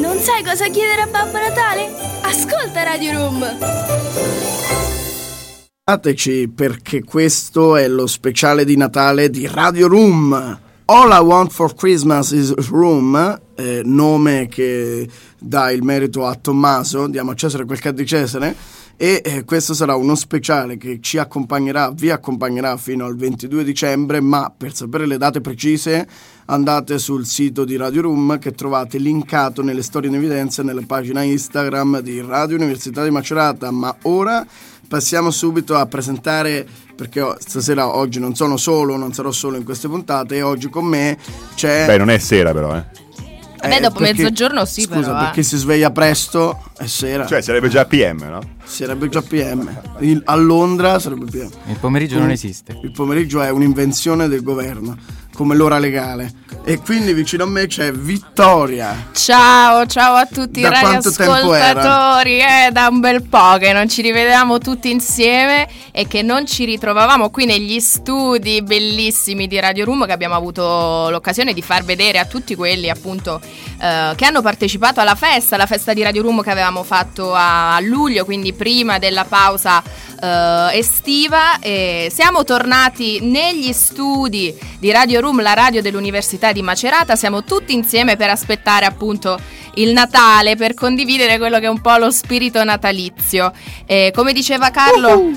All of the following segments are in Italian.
Non sai cosa chiedere a Babbo Natale? Ascolta Radio Room! Fateci perché questo è lo speciale di Natale di Radio Room. All I Want for Christmas is Room, eh, nome che dà il merito a Tommaso, diamo a Cesare quel che è di Cesare, e eh, questo sarà uno speciale che ci accompagnerà, vi accompagnerà fino al 22 dicembre, ma per sapere le date precise andate sul sito di Radio Room che trovate linkato nelle storie in evidenza nella pagina Instagram di Radio Università di Macerata, ma ora passiamo subito a presentare perché stasera oggi non sono solo, non sarò solo in queste puntate e oggi con me c'è Beh, non è sera però, eh. Beh, dopo perché- mezzogiorno sì, scusa, però, eh. perché si sveglia presto è sera. Cioè, sarebbe già PM, no? Sarebbe già PM. Il- a Londra sarebbe PM. Il pomeriggio non esiste. Il pomeriggio è un'invenzione del governo, come l'ora legale. E quindi vicino a me c'è Vittoria. Ciao, ciao a tutti i Da era? radioascoltatori. Eh, da un bel po' che non ci rivedevamo tutti insieme e che non ci ritrovavamo qui negli studi bellissimi di Radio Room che abbiamo avuto l'occasione di far vedere a tutti quelli appunto eh, che hanno partecipato alla festa, la festa di Radio Room che avevamo fatto a, a luglio, quindi prima della pausa eh, estiva. E siamo tornati negli studi di Radio Room, la radio dell'Università di Macerata. Siamo tutti insieme per aspettare appunto il Natale, per condividere quello che è un po' lo spirito natalizio. E come diceva Carlo,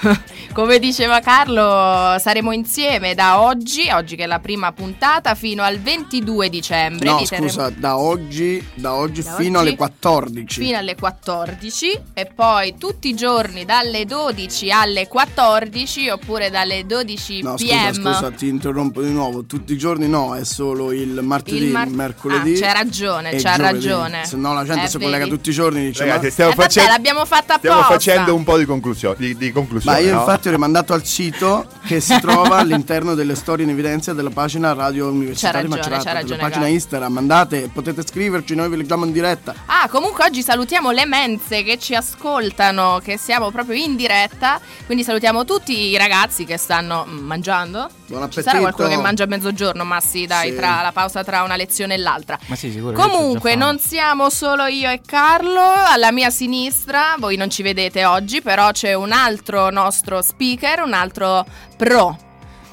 come diceva Carlo, saremo insieme da oggi, oggi che è la prima puntata, fino al 22 dicembre. No, Vi terremo- scusa, da oggi, da oggi Da fino oggi? alle 14. fino alle 14 e poi tutti i giorni dalle 12 alle 14 oppure dalle 12 No, pm. scusa, scusa, ti interrompo di nuovo. Tutti i giorni no, è solo il martedì, Il mar- mercoledì. Ah, c'hai ragione, c'ha giovedì. ragione. Se no la gente Eh, si collega vedi? tutti i giorni e dice Ragazzi, ma... stiamo Eh, vabbè, facendo... l'abbiamo fatta Stiamo apposta. facendo un po' di conclusione. Di, di Ma conclusione io no? infatti ho rimandato al sito che si trova all'interno delle storie in evidenza della pagina Radio Università C'ha di ragione, Macerata, c'ha ragione, della pagina. Instagram. Andate, potete scriverci, noi vi leggiamo in diretta. Ah, comunque oggi salutiamo le mense che ci ascoltano, che siamo proprio in diretta. Quindi salutiamo tutti i ragazzi che stanno mm, mangiando. Buon Ci sarà appetito. qualcuno che mangia a mezzogiorno, ma sì, dai, Sì. tra la pausa tra una lezione e l'altra. Ma sì, sicuro. Comunque, non siamo solo io e Carlo. Alla mia sinistra, voi non ci vedete oggi, però c'è un altro nostro speaker, un altro pro.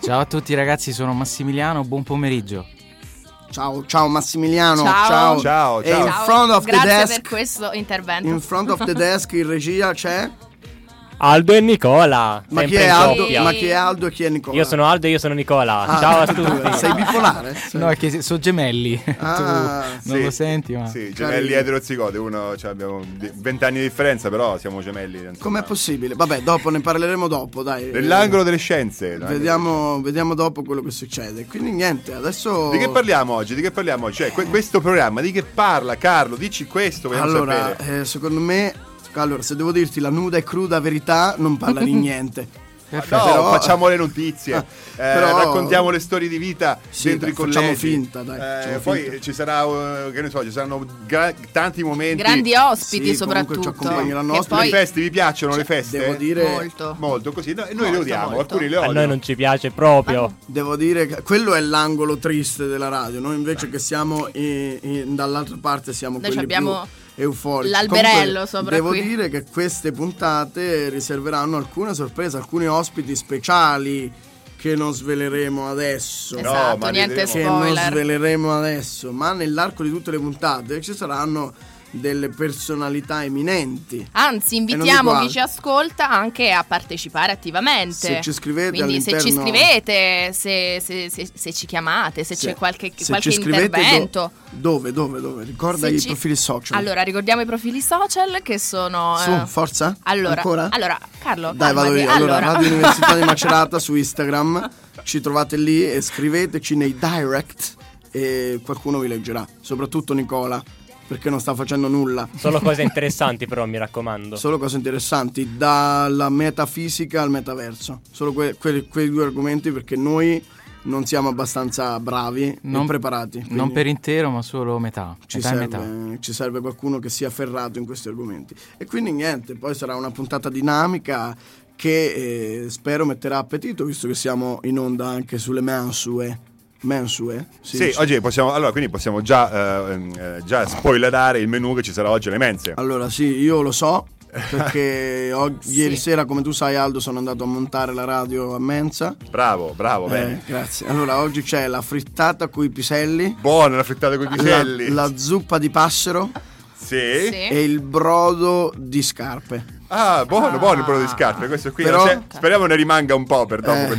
Ciao a tutti ragazzi, sono Massimiliano, buon pomeriggio. Ciao, ciao Massimiliano. Ciao. Ciao, E ciao. in Ciao, front of the grazie desk, per questo intervento. in front of the desk in regia c'è Aldo e Nicola. Ma chi Aldo? Ma chi è Aldo e chi è Nicola? Io sono Aldo e io sono Nicola. Ah, Ciao a tutti. Sei bipolare? Sei- No, è che sono gemelli. Ah, tu non Sì, lo senti, ma. Sì, gemelli eterozigote. Uno, cioè, abbiamo di- 20 anni di differenza, però siamo gemelli. insomma. Com'è possibile? Vabbè, dopo ne parleremo dopo, dai. Nell'angolo delle scienze. dai. Vediamo, vediamo dopo quello che succede. Quindi niente, adesso. Di che parliamo oggi? Di che parliamo oggi? Cioè, que- questo programma di che parla, Carlo? Dici questo, vogliamo Allora, sapere. eh, secondo me, allora, se devo dirti la nuda e cruda verità, non parla di niente. No, però- facciamo le notizie, Ah, eh, però- raccontiamo le storie di vita Sì, dentro dai, i collegi. facciamo finta, dai, Eh, facciamo poi finta. ci sarà, eh, che ne so, ci saranno gra- tanti momenti. Grandi ospiti Sì, comunque ci soprattutto. accompagneranno ospiti. Le poi feste vi piacciono le feste? Devo dire, molto. Molto così, no, e noi le Molto, odiamo, molto. alcuni le A odiano. noi non ci piace proprio. devo dire che quello è l'angolo triste della radio. Noi invece che siamo in- in- dall'altra parte siamo Noi quelli abbiamo più euforici. l'alberello Comunque, sopra Devo qui. dire che queste puntate riserveranno alcune sorprese, alcuni ospiti speciali che non sveleremo adesso. No, Esatto, ma niente vedremo. che non spoiler. sveleremo adesso, ma nell'arco di tutte le puntate ci saranno delle personalità eminenti. Anzi, invitiamo chi ci ascolta anche a partecipare attivamente. Se ci scrivete Quindi se ci scrivete, se, se- se- se ci chiamate, se c'è qualche, qualche scrivete do- intervento. dove, dove, dove? Ricorda i ci- profili social. Allora, ricordiamo i profili social che sono... Su, eh, forza? Allora, allora, Carlo, Dai, vado io. Allora, Allora. Radio Università di Macerata su Instagram. Ci trovate lì e scriveteci nei direct e qualcuno vi leggerà. Soprattutto Nicola, perché non sta facendo nulla. Solo cose interessanti, però, mi raccomando. Solo cose interessanti, dalla metafisica al metaverso. Solo que- que- quei due argomenti perché noi non siamo abbastanza bravi e Non- preparati. Non per intero, ma solo metà. ci metà e metà. serve, ci serve qualcuno che sia ferrato in questi argomenti. E quindi niente, poi sarà una puntata dinamica che eh, spero metterà appetito, visto che siamo in onda anche sulle mensue. Mensue. Sì, Sì, sì. oggi possiamo, allora, quindi possiamo già, eh, eh, già spoilerare il menù che ci sarà oggi alle mense. Allora sì, io lo so perché og- ieri sera, come tu sai Aldo, sono andato a montare la radio a Mensa. Bravo, bravo, Eh, bene. grazie. Allora oggi c'è la frittata coi piselli, Buona la frittata con i la, piselli. la zuppa di passero Sì. Sì. e il brodo di scarpe. Ah, buono, buono il brodo di scarpe. Questo qui. Però- Se- speriamo ne rimanga un po' per dopo Eh,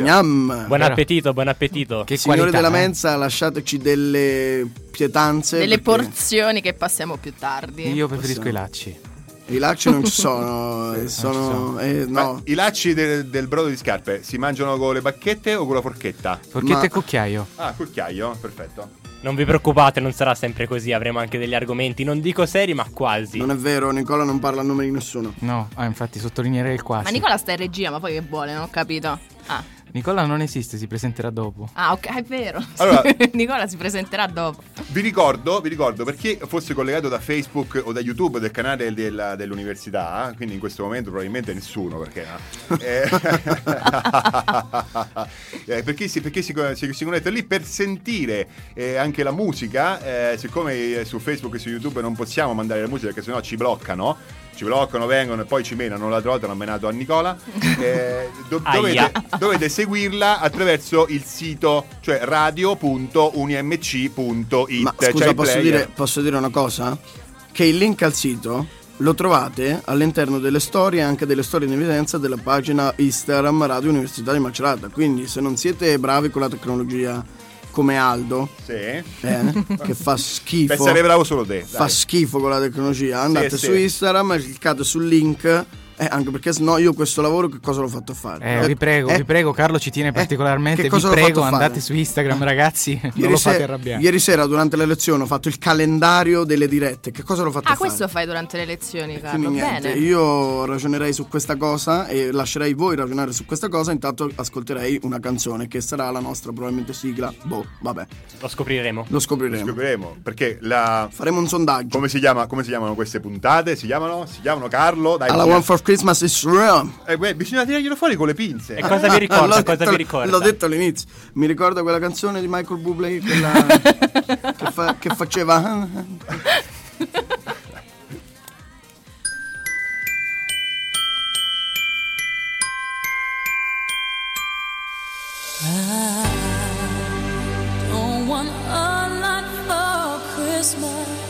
gnam. Buon Però- appetito, buon appetito. Che Signori qualità, della eh. mensa, lasciateci delle pietanze. Delle perché porzioni che passiamo più tardi. Io preferisco Possiamo. i lacci. I lacci non ci sono. eh, sono eh, no. I lacci del, del brodo di scarpe si mangiano con le bacchette o con la forchetta? Forchetta Ma- e cucchiaio. Ah, cucchiaio, perfetto. Non vi preoccupate, non sarà sempre così. Avremo anche degli argomenti, non dico seri, ma quasi. Non è vero, Nicola non parla a nome di nessuno. No, ah, infatti sottolineerei il quasi. Ma Nicola sta in regia, ma poi che vuole? Non ho capito. Ah, Nicola non esiste, si presenterà dopo. Ah, ok, è vero. Allora- Nicola si presenterà dopo. Vi ricordo, vi ricordo, per chi fosse collegato da Facebook o da YouTube del canale della- dell'università, quindi in questo momento probabilmente nessuno, perché eh, eh, per chi, si, per chi si, si- si connette lì per sentire eh, anche la musica, eh, siccome eh, su Facebook e su YouTube non possiamo mandare la musica perché sennò ci bloccano. Ci bloccano, vengono e poi ci menano. L'altra volta hanno menato a Nicola. eh, do- dovete, dovete seguirla attraverso il sito, cioè radio.unimc.it. Ma scusa, posso dire, posso dire una cosa? Che il link al sito lo trovate all'interno delle storie e anche delle storie in evidenza della pagina Instagram Radio Università di Macerata. Quindi se non siete bravi con la tecnologia come Aldo, Sì. eh, che fa schifo, Per essere bravo solo te. fa dai. schifo con la tecnologia, andate sì. su Instagram, cliccate sul link. Eh, anche perché sennò io questo lavoro che cosa l'ho fatto fare? Eh, vi prego, eh, vi prego, Carlo ci tiene eh, particolarmente. che Vi prego, andate su Instagram, ragazzi. non Ieri, lo fate se- arrabbiare. ieri sera durante le lezioni ho fatto il calendario delle dirette. Che cosa l'ho fatto Ah, fare? questo fai durante le lezioni, Carlo. Quindi niente, Bene. io ragionerei su questa cosa e lascerei voi ragionare su questa cosa. Intanto ascolterei una canzone che sarà la nostra probabilmente sigla. Boh, vabbè, Lo scopriremo. lo scopriremo. Scopriremo. Perché la. Faremo un sondaggio. Come si, chiama, come si chiamano queste puntate? Si chiamano? Si chiamano Carlo? Dai, Alla One for Christmas is real. Eh, beh, bisogna tirarglielo fuori con le pinze. E cosa vi ricorda? L'ho cosa detto- vi ricorda? L'ho detto all'inizio. Mi ricorda quella canzone di Michael Bublé, quella che, fa- che faceva. Don't want a lot for Christmas.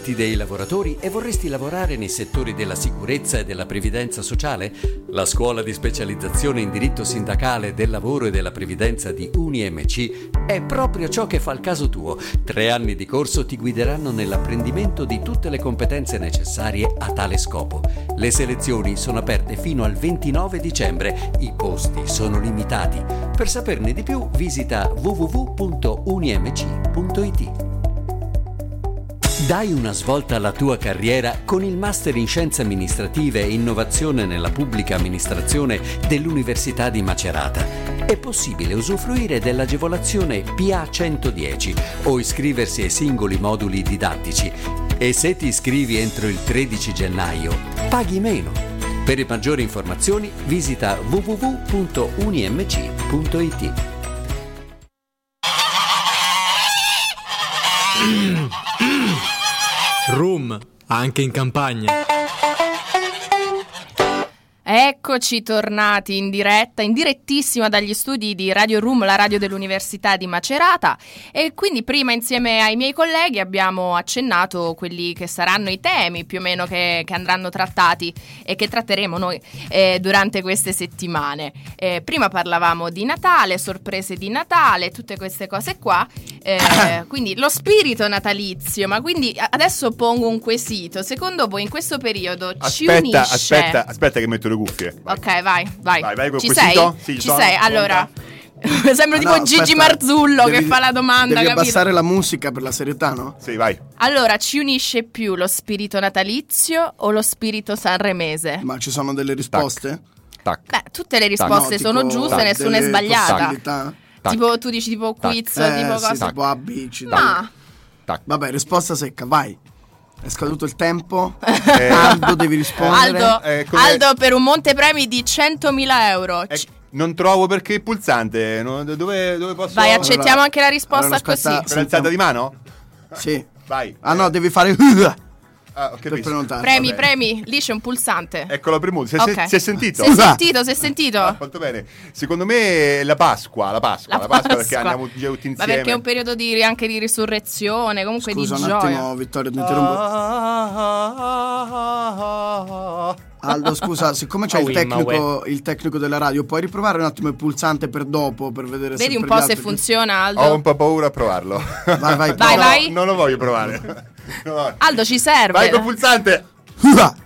Diritti dei lavoratori e vorresti lavorare nei settori della sicurezza e della previdenza sociale? La scuola di specializzazione in diritto sindacale del lavoro e della previdenza di UniMC è proprio ciò che fa il caso tuo. Tre anni di corso ti guideranno nell'apprendimento di tutte le competenze necessarie a tale scopo. Le selezioni sono aperte fino al 29 dicembre. I posti sono limitati. Per saperne di più visita www.unimc.it. Dai una svolta alla tua carriera con il Master in Scienze Amministrative e Innovazione nella Pubblica Amministrazione dell'Università di Macerata. È possibile usufruire dell'agevolazione PA 110 o iscriversi ai singoli moduli didattici. E se ti iscrivi entro il 13 gennaio, paghi meno. Per maggiori informazioni visita www.unimc.it. Room, anche in campagna. Eccoci tornati in diretta, in direttissima dagli studi di Radio Room, la radio dell'Università di Macerata e quindi prima insieme ai miei colleghi abbiamo accennato quelli che saranno i temi più o meno che, che andranno trattati e che tratteremo noi eh, durante queste settimane. Eh, prima parlavamo di Natale, sorprese di Natale, tutte queste cose qua, eh, quindi lo spirito natalizio, ma quindi adesso pongo un quesito, secondo voi in questo periodo ci Aspetta, unisce... aspetta, aspetta che metto le cuffie. Vai. Ok, vai, vai. Vai, vai, col Ci quesito? sei? Sì, Ci sono, sei? Allora, sembra Ah, tipo no, Gigi aspetta, Marzullo che devi- fa la domanda, Devi capito? abbassare la musica per la serietà, no? Sì, vai. Allora, ci unisce più lo spirito natalizio o lo spirito sanremese? Ma ci sono delle risposte? Tac. Beh, tutte le risposte No, sono tipo giuste, nessuna è sbagliata. Tac. Tipo, tu dici tipo quiz, Eh, tipo sì, cosa. tipo A, B, C, D. Ma Tac. Vabbè, risposta secca, vai. È scaduto il tempo. Eh, Aldo, devi rispondere. Aldo, Eh, come- Aldo per un montepremi di 100.000 euro. eh, non trovo perché il pulsante. non- dove, dove posso. Vai, accettiamo Allora- anche la risposta allora, aspetta, così. Per alzata di mano? Sì. Vai. Ah no, devi fare Ah, per prenotare. Premi, vabbè. premi, lì c'è un pulsante. Eccolo premuto. Si, è- Ok. si è sentito? Si è Scusa. sentito, si è sentito? Ah, molto bene. Secondo me la Pasqua, la Pasqua, la, Pasqua, perché andiamo già tutti Ma insieme. perché è un periodo di, anche di risurrezione, comunque Scusa di un gioia. attimo, Vittorio, ti interrompo. Aldo, scusa, siccome c'è Ah, il, ma tecnico, il tecnico della radio, puoi riprovare un attimo il pulsante per dopo per vedere se Vedi un po' se funziona, Aldo. Ho un po' paura a provarlo. Vai, vai, Vai, vai. Non lo voglio provare. Aldo ci serve. Vai col pulsante.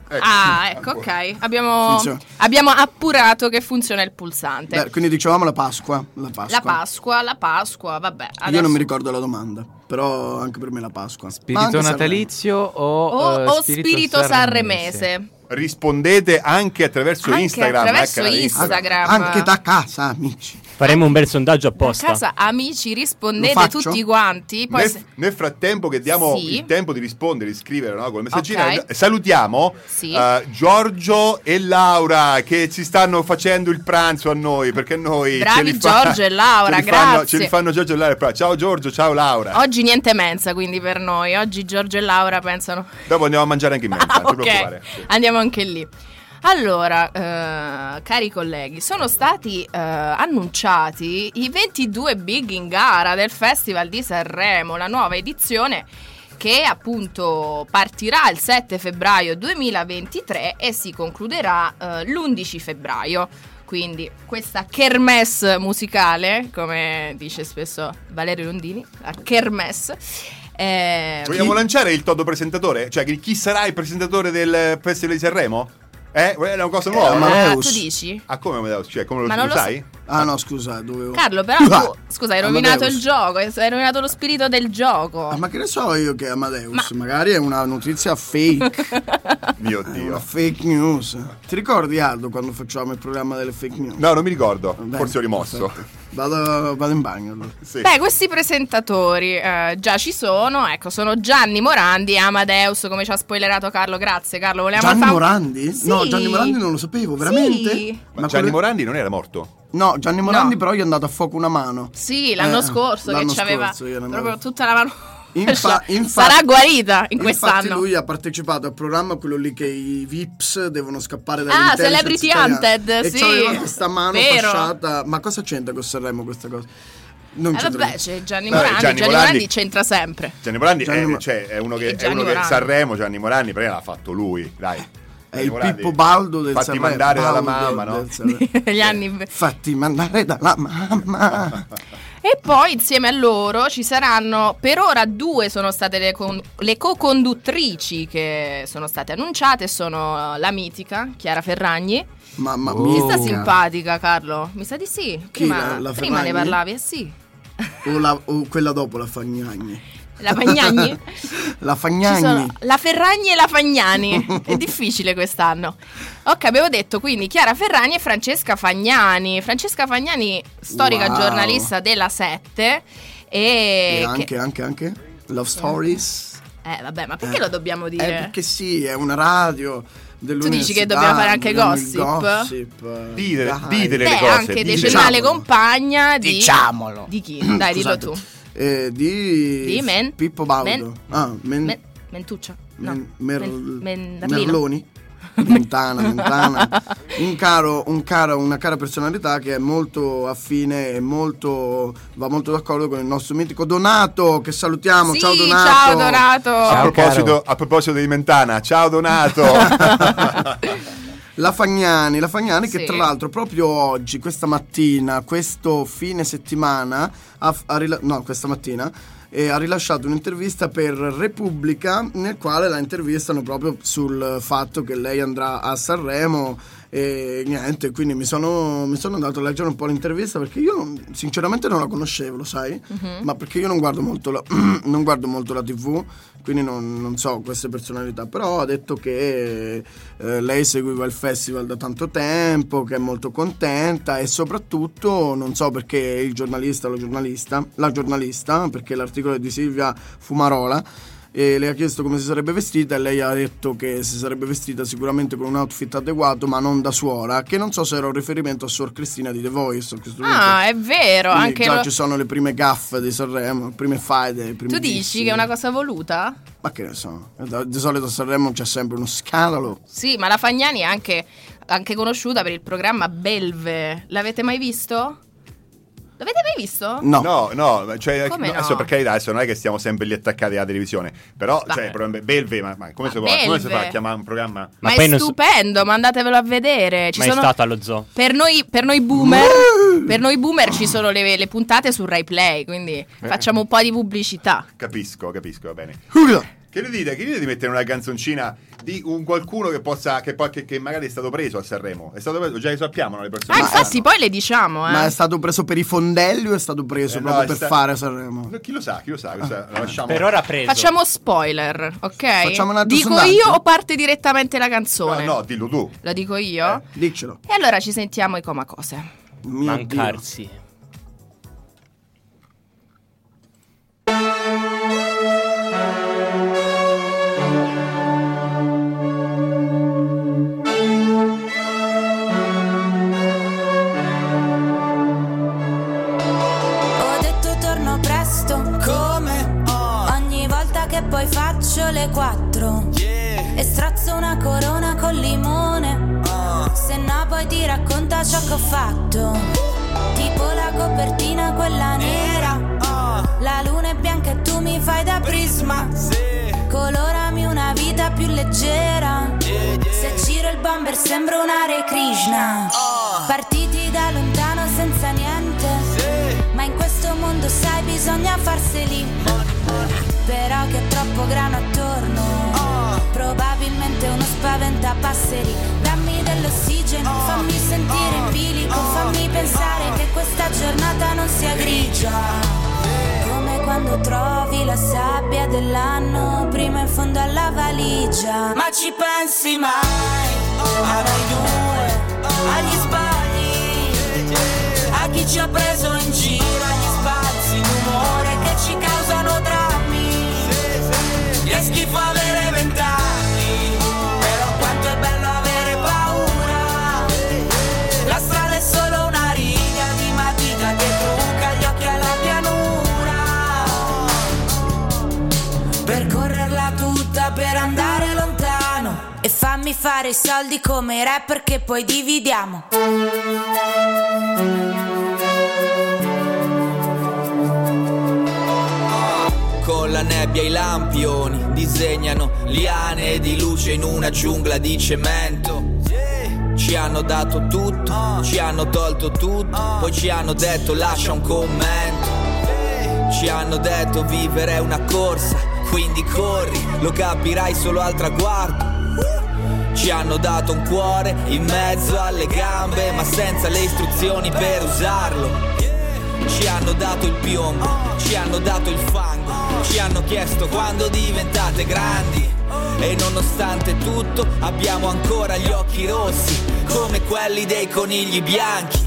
Ecco. Ah, ecco, ok. Abbiamo, abbiamo appurato che funziona il pulsante. Beh, quindi dicevamo la Pasqua. La Pasqua. La Pasqua, la Pasqua, vabbè. Io adesso- non mi ricordo la domanda, però anche per me la Pasqua. Spirito natalizio o, O, eh, o spirito, sanremese. Rispondete anche attraverso Anche Instagram. attraverso eh, canale Instagram. Anche da casa, amici. Faremo un bel sondaggio A apposta. casa, amici, rispondete tutti quanti. Poi Nel, se- nel frattempo che diamo Sì. il tempo di rispondere, di scrivere no, con il messaggino, Ok. eh, salutiamo Sì. Eh, Giorgio e Laura che ci stanno facendo il pranzo a noi perché noi Bravi fa- Giorgio e Laura, ce li fanno- grazie. ce li fanno Giorgio e Laura. Ciao Giorgio, ciao Laura. Oggi niente mensa, quindi per noi. Oggi Giorgio e Laura pensano. Dopo andiamo a mangiare anche in mensa, Ah, non ti ok, preoccupare. Sì. andiamo anche lì. Allora, eh, cari colleghi, sono stati eh, annunciati i 22 big in gara del Festival di Sanremo, la nuova edizione che appunto partirà il 7 febbraio 2023 e si concluderà eh, l'11 febbraio. Quindi questa kermesse musicale, come dice spesso Valerio Londini, la kermesse. eh, Vogliamo lanciare il Todo presentatore? Cioè, chi- chi sarà il presentatore del Festival di Sanremo? Eh, è una cosa nuova. Eh, ma- tu dici? Ah, come Amadeus? Cioè, come lo, Ma non lo lo sai? Ah no, scusa, dovevo... Carlo, però Ah, tu, scusa, hai rovinato Amadeus. il gioco, hai rovinato lo spirito del gioco. Ah, ma che ne so io che Amadeus? Magari è una notizia fake, Mio è una Dio. fake news. Ti ricordi Aldo quando facciamo il programma delle fake news? No, non mi ricordo. Bene, Forse ho rimosso. perfetto. Vado, vado in bagno allora. Sì. Beh, questi presentatori eh, già ci sono, ecco, sono Gianni Morandi e Amadeus, come ci ha spoilerato Carlo. Grazie, Carlo. Volevamo Gianni fare- Morandi? Sì. No, Gianni Morandi non lo sapevo, veramente? Sì. Ma Gianni quelle- Morandi non era morto? No, Gianni Morandi No. però gli è andato a fuoco una mano. Sì, l'anno Eh, scorso l'anno che c'aveva scorso proprio tutta la mano. Infa- infa- Sarà guarita in Infatti quest'anno. lui ha partecipato al programma quello lì che i Vips devono scappare dalle Ah, Celebrity. Hunted, e sì. c'aveva questa mano Vero. fasciata. Ma cosa c'entra con Sanremo questa cosa? Non Eh, c'è vabbè, c'è Gianni Vabbè, Morandi. Gianni Gianni, Morandi- Morandi c'entra sempre. Gianni Morandi Gianni è, Mo- cioè, è uno, che, è uno che. Sanremo, Gianni Morandi, prima l'ha fatto lui, dai. È il Pippo Baldo del Fatti Sanremo. mandare dalla Baldo mamma, no? del Sanremo. Negli anni Fatti mandare dalla mamma. E poi insieme a loro ci saranno, per ora due sono state le, con- le co-conduttrici che sono state annunciate, sono la mitica Chiara Ferragni. Mamma mia. Ti sta simpatica Carlo? Mi sa di sì. Prima, la- la prima ne parlavi, eh sì. O, la- o quella dopo, la Fagnagni. La Fagnagni? La Ci Fagnagni. sono la Ferragni e la Fagnani. È difficile quest'anno. Ok, avevo detto quindi Chiara Ferragni e Francesca Fagnani. Francesca Fagnani, storica Wow. giornalista della 7. E, E che- anche, anche, anche Love Stories. Eh, vabbè, ma perché Eh. lo dobbiamo dire? Eh, perché sì, è una radio. Tu dici che dobbiamo fare anche gossip? gossip, Dite- dai. dite le Beh, cose, anche decennale compagna di... Diciamolo. Di chi? Dai, dillo tu. Eh, di, Di Men- Pippo Baldo. Men- ah, Men- Men- Mentuccia? No. Men- Mer- Men-. Merloni. Mentana, Mentana. Un caro, un caro, una cara personalità che è molto affine e molto, va molto d'accordo con il nostro mitico Donato, che salutiamo. Sì, ciao Donato. ciao Donato. A Ciao, proposito, a proposito di Mentana, ciao Donato. La Fagnani, la Fagnani che Sì. tra l'altro proprio oggi, questa mattina, questo fine settimana, ha, ha rila- no, questa mattina, eh, ha rilasciato un'intervista per Repubblica nel quale la intervistano proprio sul fatto che lei andrà a Sanremo e niente, quindi mi sono, mi sono andato a leggere un po' l'intervista perché io non- sinceramente non la conoscevo, lo sai, ma perché io non guardo molto la, non guardo molto la tv, quindi non, non so queste personalità, però ha detto che eh, lei seguiva il festival da tanto tempo, che è molto contenta e soprattutto non so perché il giornalista, la giornalista, la giornalista, perché l'articolo è di Silvia Fumarola, e le ha chiesto come si sarebbe vestita e lei ha detto che si sarebbe vestita sicuramente con un outfit adeguato ma non da suora che non so se era un riferimento a Suor Cristina di The Voice. Ah, è vero, Quindi anche già lo- ci sono le prime gaffe di Sanremo, le prime faide, i primi Tu dici dissi. che è una cosa voluta? Ma che ne so, di solito a Sanremo c'è sempre uno scandalo. Sì, ma la Fagnani è anche, anche conosciuta per il programma Belve. L'avete mai visto? L'avete mai visto? No. No, no, cioè, no, no? adesso per carità, adesso non è che stiamo sempre lì attaccati alla televisione, però, Vabbè. cioè, Belve, ma, ma come, Ma si fa, come si fa a chiamare un programma? Ma, Ma è non so- stupendo, mandatevelo a vedere. Ci Mai sono... stato allo zoo. Per noi, per noi boomer, per noi boomer ci sono le, le puntate su Rai Play, quindi facciamo un po' di pubblicità. Capisco, capisco, va bene. Che ne dite? Che ne dite di mettere una canzoncina di un qualcuno che possa, che, che- che magari è stato preso a Sanremo? È stato preso, già lo sappiamo, no, le persone. Ah, infatti, poi le diciamo, eh. Ma è stato preso per i fondelli o è stato preso Eh, no, proprio per sta- fare Sanremo? Chi lo sa, chi lo sa, questa la lasciamo. Per ora preso. Facciamo spoiler, ok? Facciamo un altro Dico sondaggio? io o parte direttamente la No, canzone? no, dillo tu. La dico io? Diccelo. E allora ci sentiamo i comacose. Mio Dio. Mancarsi. Ho le quattro. Yeah. E strazzo una corona col limone. Oh, Se no poi ti racconta ciò che ho fatto. Tipo la copertina quella nera. oh, La luna è bianca e tu mi fai da prisma. sì. Colorami una vita più leggera. Yeah, yeah. Se giro il bomber sembra un Hare Krishna. Oh, Partiti da lontano senza niente. Sì. Ma in questo mondo sai bisogna farseli Però che è troppo grano attorno. Oh, Probabilmente uno spaventapasseri Dammi dell'ossigeno, Oh. fammi sentire in bilico Oh. Fammi pensare Oh. che questa giornata non sia grigia. Come quando trovi la sabbia dell'anno Prima in fondo alla valigia. Ma ci pensi mai? A noi due, agli sbagli, a chi ci ha preso in giro, schifo avere vent'anni, però quanto è bello avere paura. La strada è solo una riga di matita che trucca gli occhi alla pianura. Percorrerla tutta per andare lontano. E fammi fare i soldi come rapper che poi dividiamo nebbia i lampioni disegnano liane di luce in una giungla di cemento. Ci hanno dato tutto, ci hanno tolto tutto, poi ci hanno detto lascia un commento. Ci hanno detto vivere è una corsa, quindi corri, lo capirai solo al traguardo. Ci hanno dato un cuore in mezzo alle gambe, ma senza le istruzioni per usarlo. Ci hanno dato il piombo, ci hanno dato il fango, ci hanno chiesto quando diventate grandi. E nonostante tutto abbiamo ancora gli occhi rossi, come quelli dei conigli bianchi.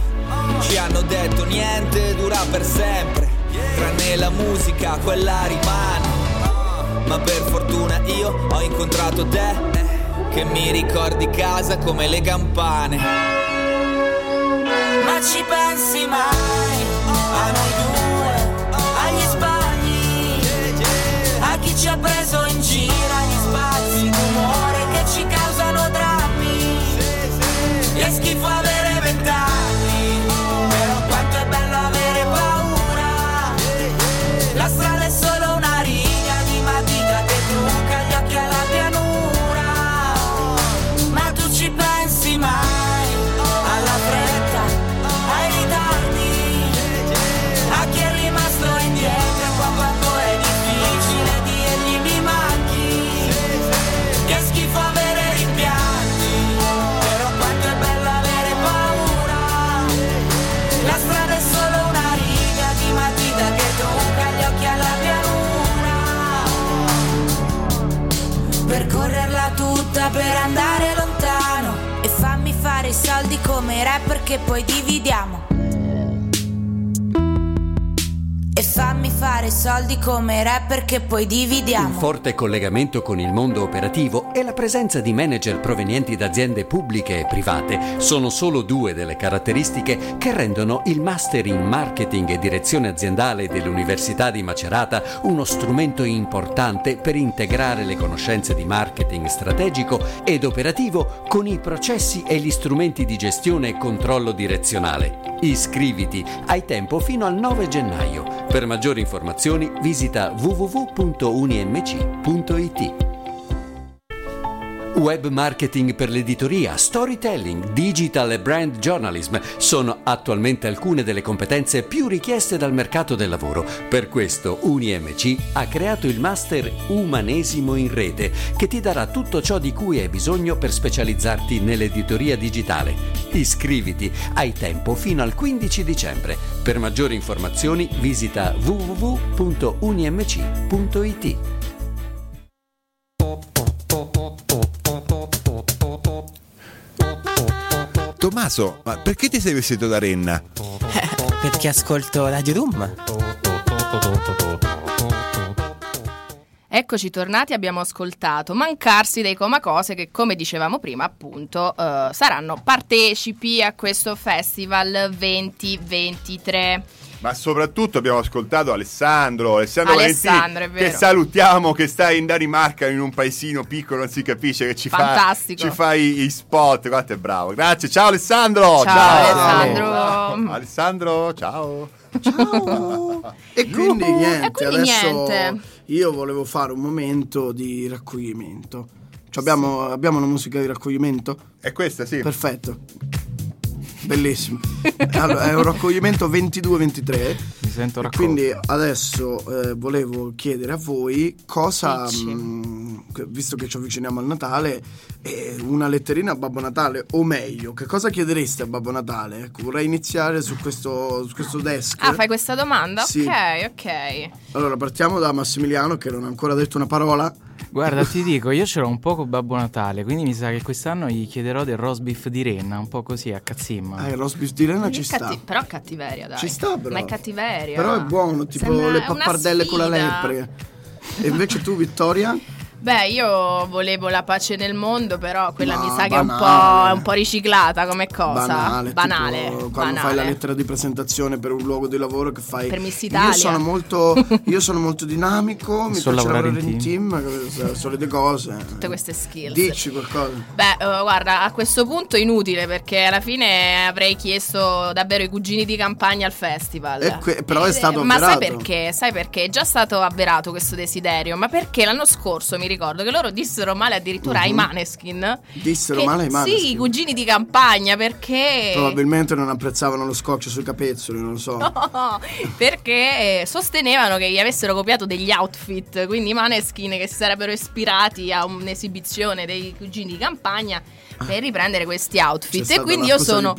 Ci hanno detto niente dura per sempre, tranne la musica, quella rimane. Ma per fortuna io ho incontrato te, che mi ricordi casa come le campane. Ma ci pensi mai a noi due, agli sbagli, a chi ci ha preso in che poi dividiamo. Fammi fare soldi come rapper che poi Un dividiamo. forte collegamento con il mondo operativo e la presenza di manager provenienti da aziende pubbliche e private sono solo due delle caratteristiche che rendono il Master in Marketing e Direzione Aziendale dell'Università di Macerata uno strumento importante per integrare le conoscenze di marketing strategico ed operativo con i processi e gli strumenti di gestione e controllo direzionale. Iscriviti, hai tempo fino al 9 gennaio. Per maggiori informazioni visita www.unimc.it. Web marketing per l'editoria, storytelling, digital e brand journalism sono attualmente alcune delle competenze più richieste dal mercato del lavoro. Per questo UniMC ha creato il master Umanesimo in rete che ti darà tutto ciò di cui hai bisogno per specializzarti nell'editoria digitale. Iscriviti, hai tempo fino al 15 dicembre. Per maggiori informazioni visita www.unimc.it. Tommaso, ma perché ti sei vestito da renna? Perché ascolto Radio Room. Eccoci tornati, abbiamo ascoltato Mancarsi dei Comacose che come dicevamo prima appunto eh, saranno partecipi a questo festival 2023. Ma soprattutto abbiamo ascoltato Alessandro, Alessandro, Alessandro, Valentini, è vero. che salutiamo, che sta in Danimarca in un paesino piccolo, non si capisce, che ci fa, Fantastico. ci fa i, i spot, guarda è bravo. Grazie, ciao Alessandro! Ciao, Alessandro. Alessandro, ciao! E quindi niente, E quindi adesso niente. io volevo fare un momento di raccoglimento. Cioè, abbiamo, abbiamo una musica di raccoglimento? È questa, sì. Perfetto. Bellissimo. Allora, è un raccoglimento 22-23. Mi sento raccolto. quindi adesso eh, volevo chiedere a voi cosa, mh, che- visto che ci avviciniamo al Natale, eh, una letterina a Babbo Natale, o meglio, che cosa chiedereste a Babbo Natale? Ecco, vorrei iniziare su questo, su questo desk. Ah, fai questa domanda? Sì. Ok, ok. Allora, partiamo da Massimiliano che non ha ancora detto una parola. Guarda, ti dico, io ce l'ho un po' con Babbo Natale, quindi mi sa che quest'anno gli chiederò del roast beef di Renna, un po' così a cazzimma. Ah, il roast beef di Renna ci sta. Catti- però cattiveria, dai. Ci sta però. Ma è cattiveria. Però è buono, tipo Sembra le pappardelle con la lepre. E invece tu, Vittoria? Beh, io volevo la pace nel mondo, però quella No, mi sa che è un, è un po' riciclata come cosa. Banale, Banale. tipo quando banale. fai la lettera di presentazione per un luogo di lavoro che fai Per Miss io Italia. sono molto io sono molto dinamico mi So piace lavorare lavorare in in team, eh, solite cose Tutte queste skills. dici qualcosa Beh, eh, guarda, a questo punto è inutile perché alla fine avrei chiesto davvero i cugini di campagna al festival. E que- però è Eh, stato Ma sai avverato. perché? Sai perché? È già stato avverato questo desiderio, ma perché l'anno scorso mi ricordo che loro dissero male addirittura ai Mhm. Maneskin. Dissero Che- male ai Maneskin? Sì, i cugini di campagna perché... probabilmente non apprezzavano lo scotch sui capezzoli non lo so No, perché eh, sostenevano che gli avessero copiato degli outfit, quindi i Maneskin che si sarebbero ispirati a un'esibizione dei cugini di campagna per riprendere questi outfit. E quindi io sono,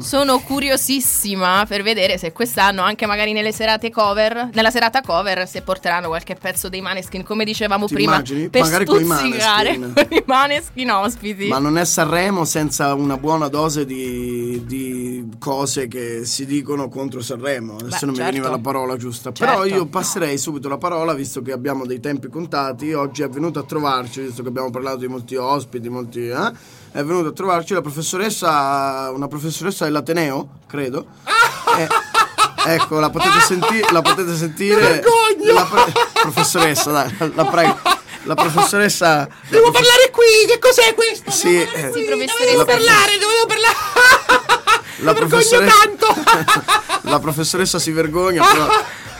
sono curiosissima per vedere se quest'anno, anche magari nelle serate cover, nella serata cover, se porteranno qualche pezzo dei Maneskin, come dicevamo Ti prima, immagini? per Magari stuzzicare con i Maneskin ospiti. Ma non è Sanremo senza una buona dose di, di cose che si dicono contro Sanremo. Adesso Beh, non mi certo. veniva la parola giusta. Certo. Però io passerei subito la parola, visto che abbiamo dei tempi contati. Oggi è venuto a trovarci, visto che abbiamo parlato di molti ospiti, molti. eh, È venuta a trovarci la professoressa, una professoressa dell'Ateneo, credo. Eh, ecco, la potete, senti- la potete sentire. La pre- professoressa, dai, la, la prego. La professoressa. Devo la profe- parlare qui, che cos'è questo? Sì, devo parlare eh, qui, professoressa. Devo La parlare, devo parlare. la Mi vergogno professoressa tanto. la professoressa si vergogna però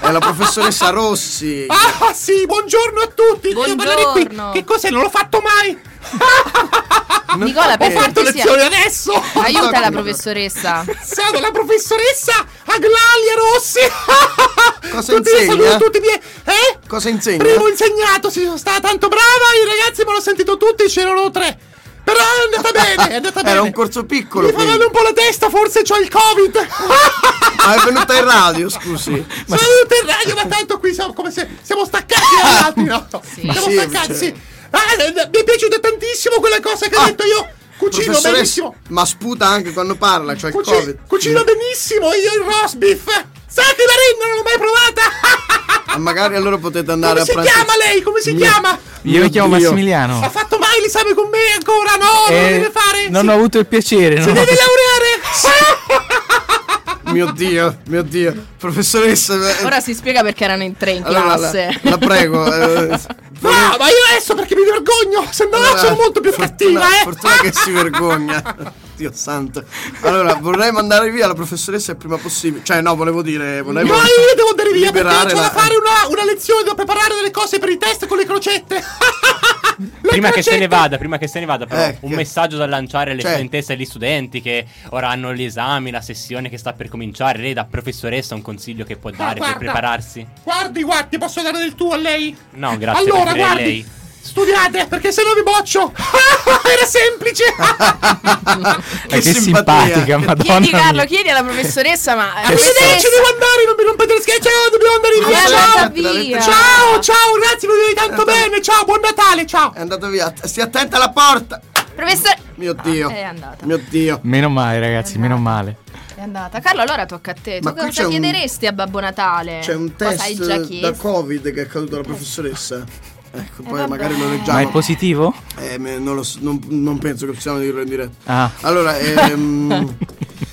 è la professoressa Rossi Ah sì, buongiorno a tutti. Devo parlare qui. Buongiorno. Che cos'è? Non l'ho fatto mai. Nicola, per Ho fatto lezione adesso. aiuta la professoressa. Sono la professoressa Aglalia Rossi. Cosa tutti insegna? saluto, tutti i miei. Eh? cosa insegna? Primo insegnato, sì, sono stata tanto brava. I ragazzi me l'ho sentito tutti, c'erano tre. Però è andata bene, è andata bene. era un corso piccolo Mi fanno un po' la testa, forse c'ho il covid. ma è venuta in radio scusi Sono venuto in radio, ma tanto qui siamo come se siamo staccati dagli altri, no? Siamo Sì, staccati, cioè- sì. Ah, eh, mi è piaciuta tantissimo quella cosa che ha detto io. Cucino benissimo. ma sputa anche quando parla cioè Cuci- covid cucino benissimo io il roast beef. Sa che la renna non l'ho mai provata. ma magari allora potete andare Come a si pranzo chiama lei? Come si Mio- chiama? Io mi chiamo Dio. Massimiliano. Ha fatto mai l'esame con me ancora? No, non lo Eh, deve fare. non si, ho avuto il piacere. si no. deve laureare. mio dio mio dio professoressa eh, Ora si spiega perché erano in tre in allora, classe. la, la prego No, ma io adesso perché mi vergogno. Se no, allora, sono molto più fortuna, cattiva, eh. fortuna che si vergogna Dio santo allora vorrei mandare via la professoressa il prima possibile cioè no volevo dire vorrei No, io devo andare via perché liberare c'ho da la- fare una, una lezione, devo preparare delle cose per i test con le crocette. Prima che se ne vada, prima che se ne vada, però, Eh, un che- messaggio da lanciare alle Cioè- studentesse e agli studenti che ora hanno gli esami, la sessione che sta per cominciare. Lei, da professoressa, un consiglio che può dare per guarda. prepararsi? Guardi, guardi, posso dare del tu a lei? No, grazie, Allora, guardi, lei. Studiate, perché se no vi boccio. Era semplice. Che, simpatia. simpatica, madonna. Chiedi Carlo, chiedi alla professoressa, ma Arrivederci, professoressa devo andare, non mi rompete le. Ciao, dobbiamo andare via. Ciao. via. Ciao, ciao, grazie, vi vedo tanto bene. Ciao, buon Natale, ciao. è andata via stia attenta alla porta Professore... mio dio È andata. mio dio Meno male, ragazzi, meno male. È andata. Carlo, allora tocca a te. Ma tu cosa c'è un- chiederesti a Babbo Natale? C'è un test da? Covid che è accaduto alla professoressa. Ecco, poi vabbè. magari lo Ma è leggiamo. positivo? Eh, non, lo so- non- non penso che possiamo dirlo in diretta. Ah. Allora, ehm,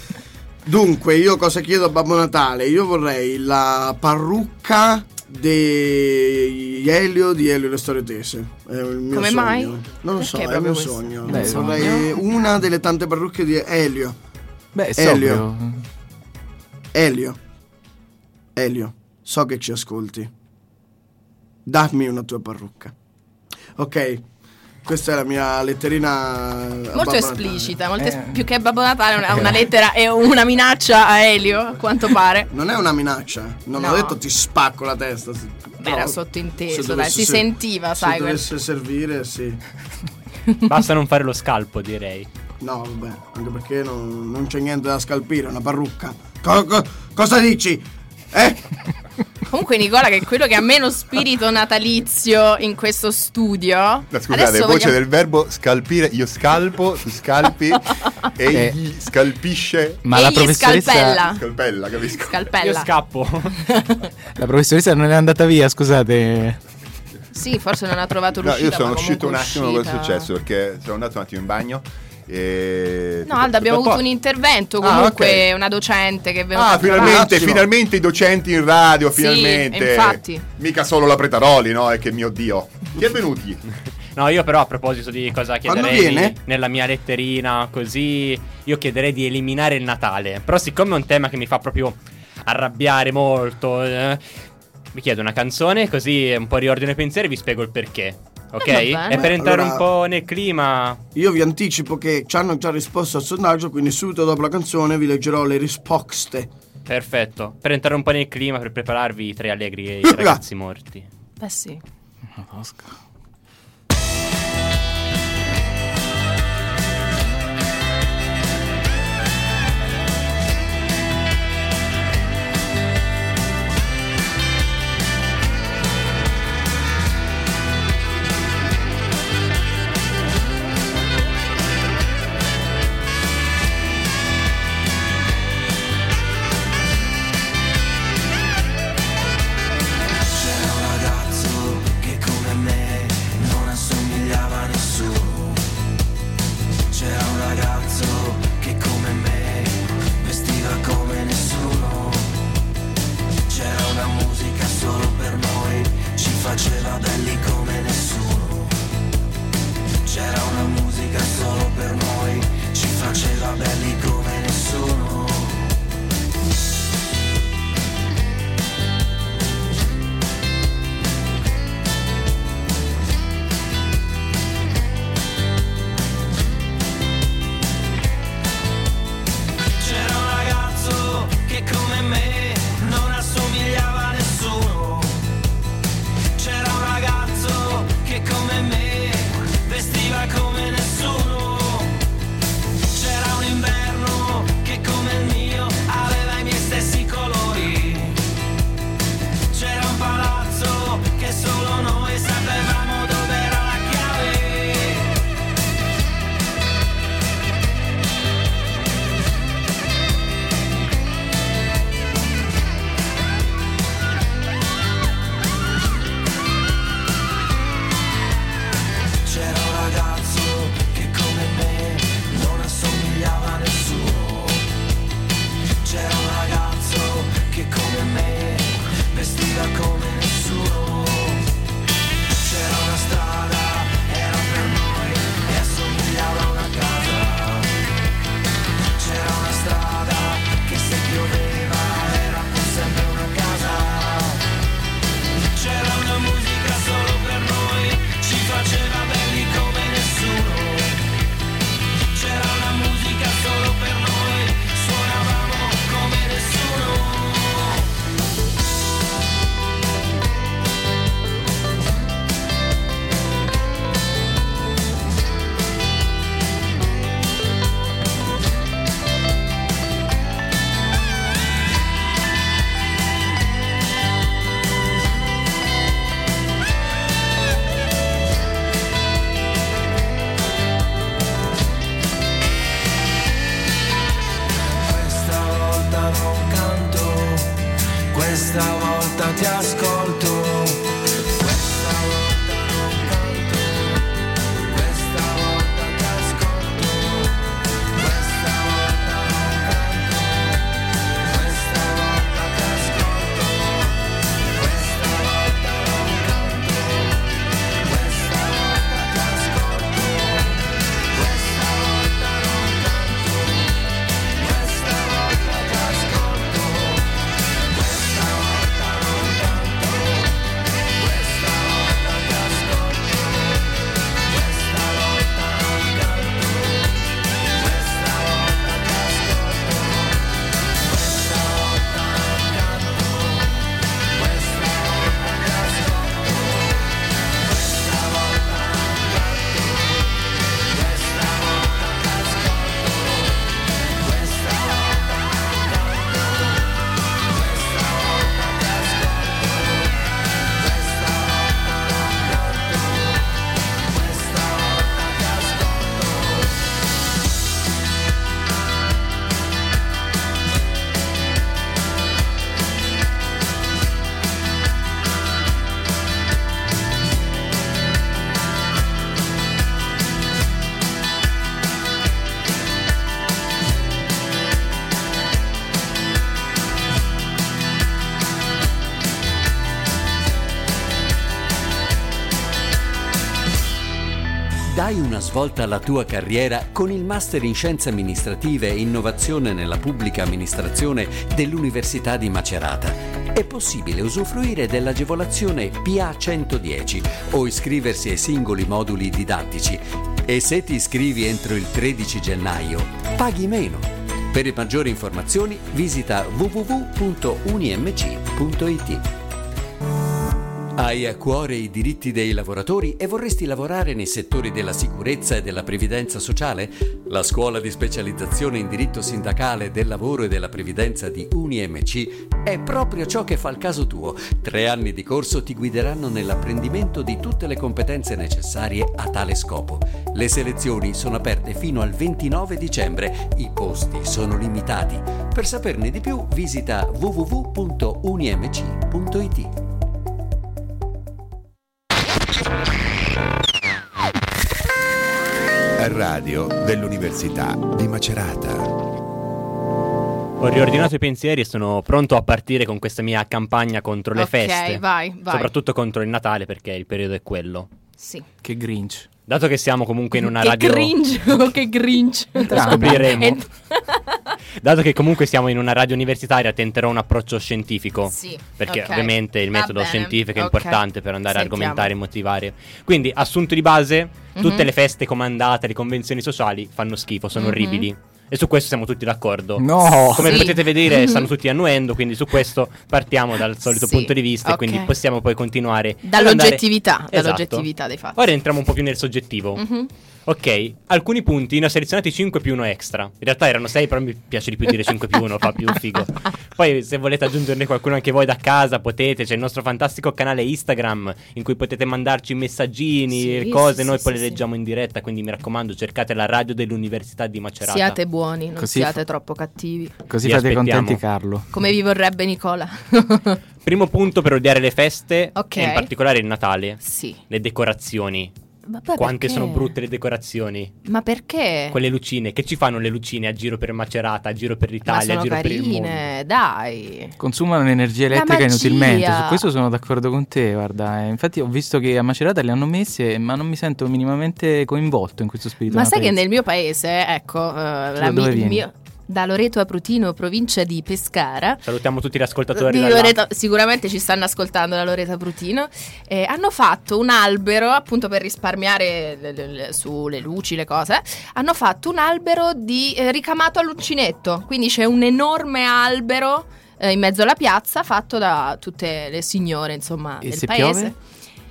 dunque, io cosa chiedo a Babbo Natale? Io vorrei la parrucca di Elio di Elio le storie tese. È il mio Come sogno. mai? Non lo Perché so, è il mio questo? sogno. Beh, vorrei una delle tante parrucche di Elio. Beh, Elio. Elio. Elio, so che ci ascolti. Dammi una tua parrucca. Ok, questa è la mia letterina. Molto esplicita, molto es- Eh. più che Babbo Natale, una, una lettera e una minaccia a Elio, a quanto pare. Non è una minaccia, non No. ho detto ti spacco la testa. Beh, era se sottinteso, dai, dovesse si ser- sentiva, se sai. quel- dovesse servire, sì. Basta non fare lo scalpo, direi. No, vabbè, anche perché non, non c'è niente da scalpire, è una parrucca. Co- co- cosa dici? Eh? Comunque, Nicola, che è quello che ha meno spirito natalizio in questo studio. No, scusate, Adesso voce vogliamo- del verbo scalpire. Io scalpo, tu scalpi, egli scalpisce. Ma la Egli professoressa, scalpella. Scalpella, capisco. Io Scalpella. scappo. la professoressa non è andata via, scusate. Sì, forse non ha trovato No, l'uscita. io sono ma uscito un attimo cosa è successo perché sono andato un attimo in bagno e... No, Alda, abbiamo avuto un intervento. Ah, Comunque, ok. una docente che è venuta Ah, finalmente, finalmente i docenti in radio, Sì, finalmente. infatti. Mica solo la Pretaroli, no? È che mio Dio. Chi è venuti? No, io però a proposito di cosa chiederei nella mia letterina, così io chiederei di eliminare il Natale. Però siccome è un tema che mi fa proprio arrabbiare molto, eh, vi chiedo una canzone così un po' riordino i pensieri e vi spiego il perché. Ok? Eh, e per entrare Allora- un po' nel clima, Io vi anticipo che ci hanno già risposto al sondaggio, quindi subito dopo la canzone vi leggerò le risposte. perfetto. Per entrare un po' nel clima, per prepararvi i tre allegri e i ragazzi morti. Beh, sì. C'era Dai una svolta alla tua carriera con il Master in Scienze Amministrative e Innovazione nella Pubblica Amministrazione dell'Università di Macerata. È possibile usufruire dell'agevolazione PA 110 o iscriversi ai singoli moduli didattici. E se ti iscrivi entro il 13 gennaio, paghi meno. Per maggiori informazioni visita www.unimc.it. Hai a cuore i diritti dei lavoratori e vorresti lavorare nei settori della sicurezza e della previdenza sociale? La scuola di specializzazione in diritto sindacale del lavoro e della previdenza di UniMC è proprio ciò che fa il caso tuo. Tre anni di corso ti guideranno nell'apprendimento di tutte le competenze necessarie a tale scopo. Le selezioni sono aperte fino al 29 dicembre. I posti sono limitati. Per saperne di più visita www.unimc.it. Radio dell'Università di Macerata. Ho riordinato i pensieri e sono pronto a partire con questa mia campagna contro le Ok, feste. vai, vai. Soprattutto contro il Natale perché il periodo è quello. Sì. Che Grinch. Dato che siamo comunque in una che radio... cringe, oh, che grinch. Lo scopriremo. E- Dato che comunque siamo in una radio universitaria, tenterò un approccio scientifico. Sì, Perché ok. ovviamente il metodo scientifico è ok. importante per andare Sentiamo. a argomentare e motivare. Quindi, assunto di base, tutte Mhm. le feste comandate, le convenzioni sociali fanno schifo, sono Mhm. orribili. E su questo siamo tutti d'accordo. No! Come Sì. potete vedere, Mhm. stanno tutti annuendo, quindi su questo partiamo dal solito Sì, punto di vista ok. e quindi possiamo poi continuare Dall'oggettività, andare- Esatto. dall'oggettività dei fatti. Ora entriamo un po' più nel soggettivo. Mhm. Ok, alcuni punti ne ho selezionati 5 più 1 extra. In realtà erano 6, però mi piace di più dire 5 più 1, fa più figo. Poi se volete aggiungerne qualcuno anche voi da casa potete, c'è il nostro fantastico canale Instagram in cui potete mandarci messaggini, Sì, cose, sì, noi sì, poi sì, le sì. leggiamo in diretta, quindi mi raccomando cercate la radio dell'Università di Macerata. Siate buoni, non Così siate troppo cattivi. Così Vi fate aspettiamo. contenti Carlo. Come vi vorrebbe Nicola. Primo punto per odiare le feste, Ok. e in particolare il Natale. sì. Le decorazioni. Vabbè, Quante perché? sono brutte le decorazioni. Ma perché? Quelle lucine, che ci fanno le lucine a giro per Macerata, a giro per l'Italia, a sono giro per il mondo? carine, dai. Consumano l'energia La elettrica inutilmente. Su questo sono d'accordo con te. Guarda, Eh, infatti, ho visto che a Macerata le hanno messe, ma non mi sento minimamente coinvolto in questo spirito. Ma sai che nel mio paese, ecco, eh, la dove mi- il vieni? mio- da Loreto a Prutino, provincia di Pescara. Salutiamo tutti gli ascoltatori. Loreto- sicuramente ci stanno ascoltando da Loreto a Prutino. Eh, hanno fatto un albero, appunto per risparmiare le- le- le- sulle luci, le cose. Hanno fatto un albero di, eh, ricamato all'uncinetto. Quindi c'è un enorme albero eh, in mezzo alla piazza fatto da tutte le signore, insomma, E del se paese. piove?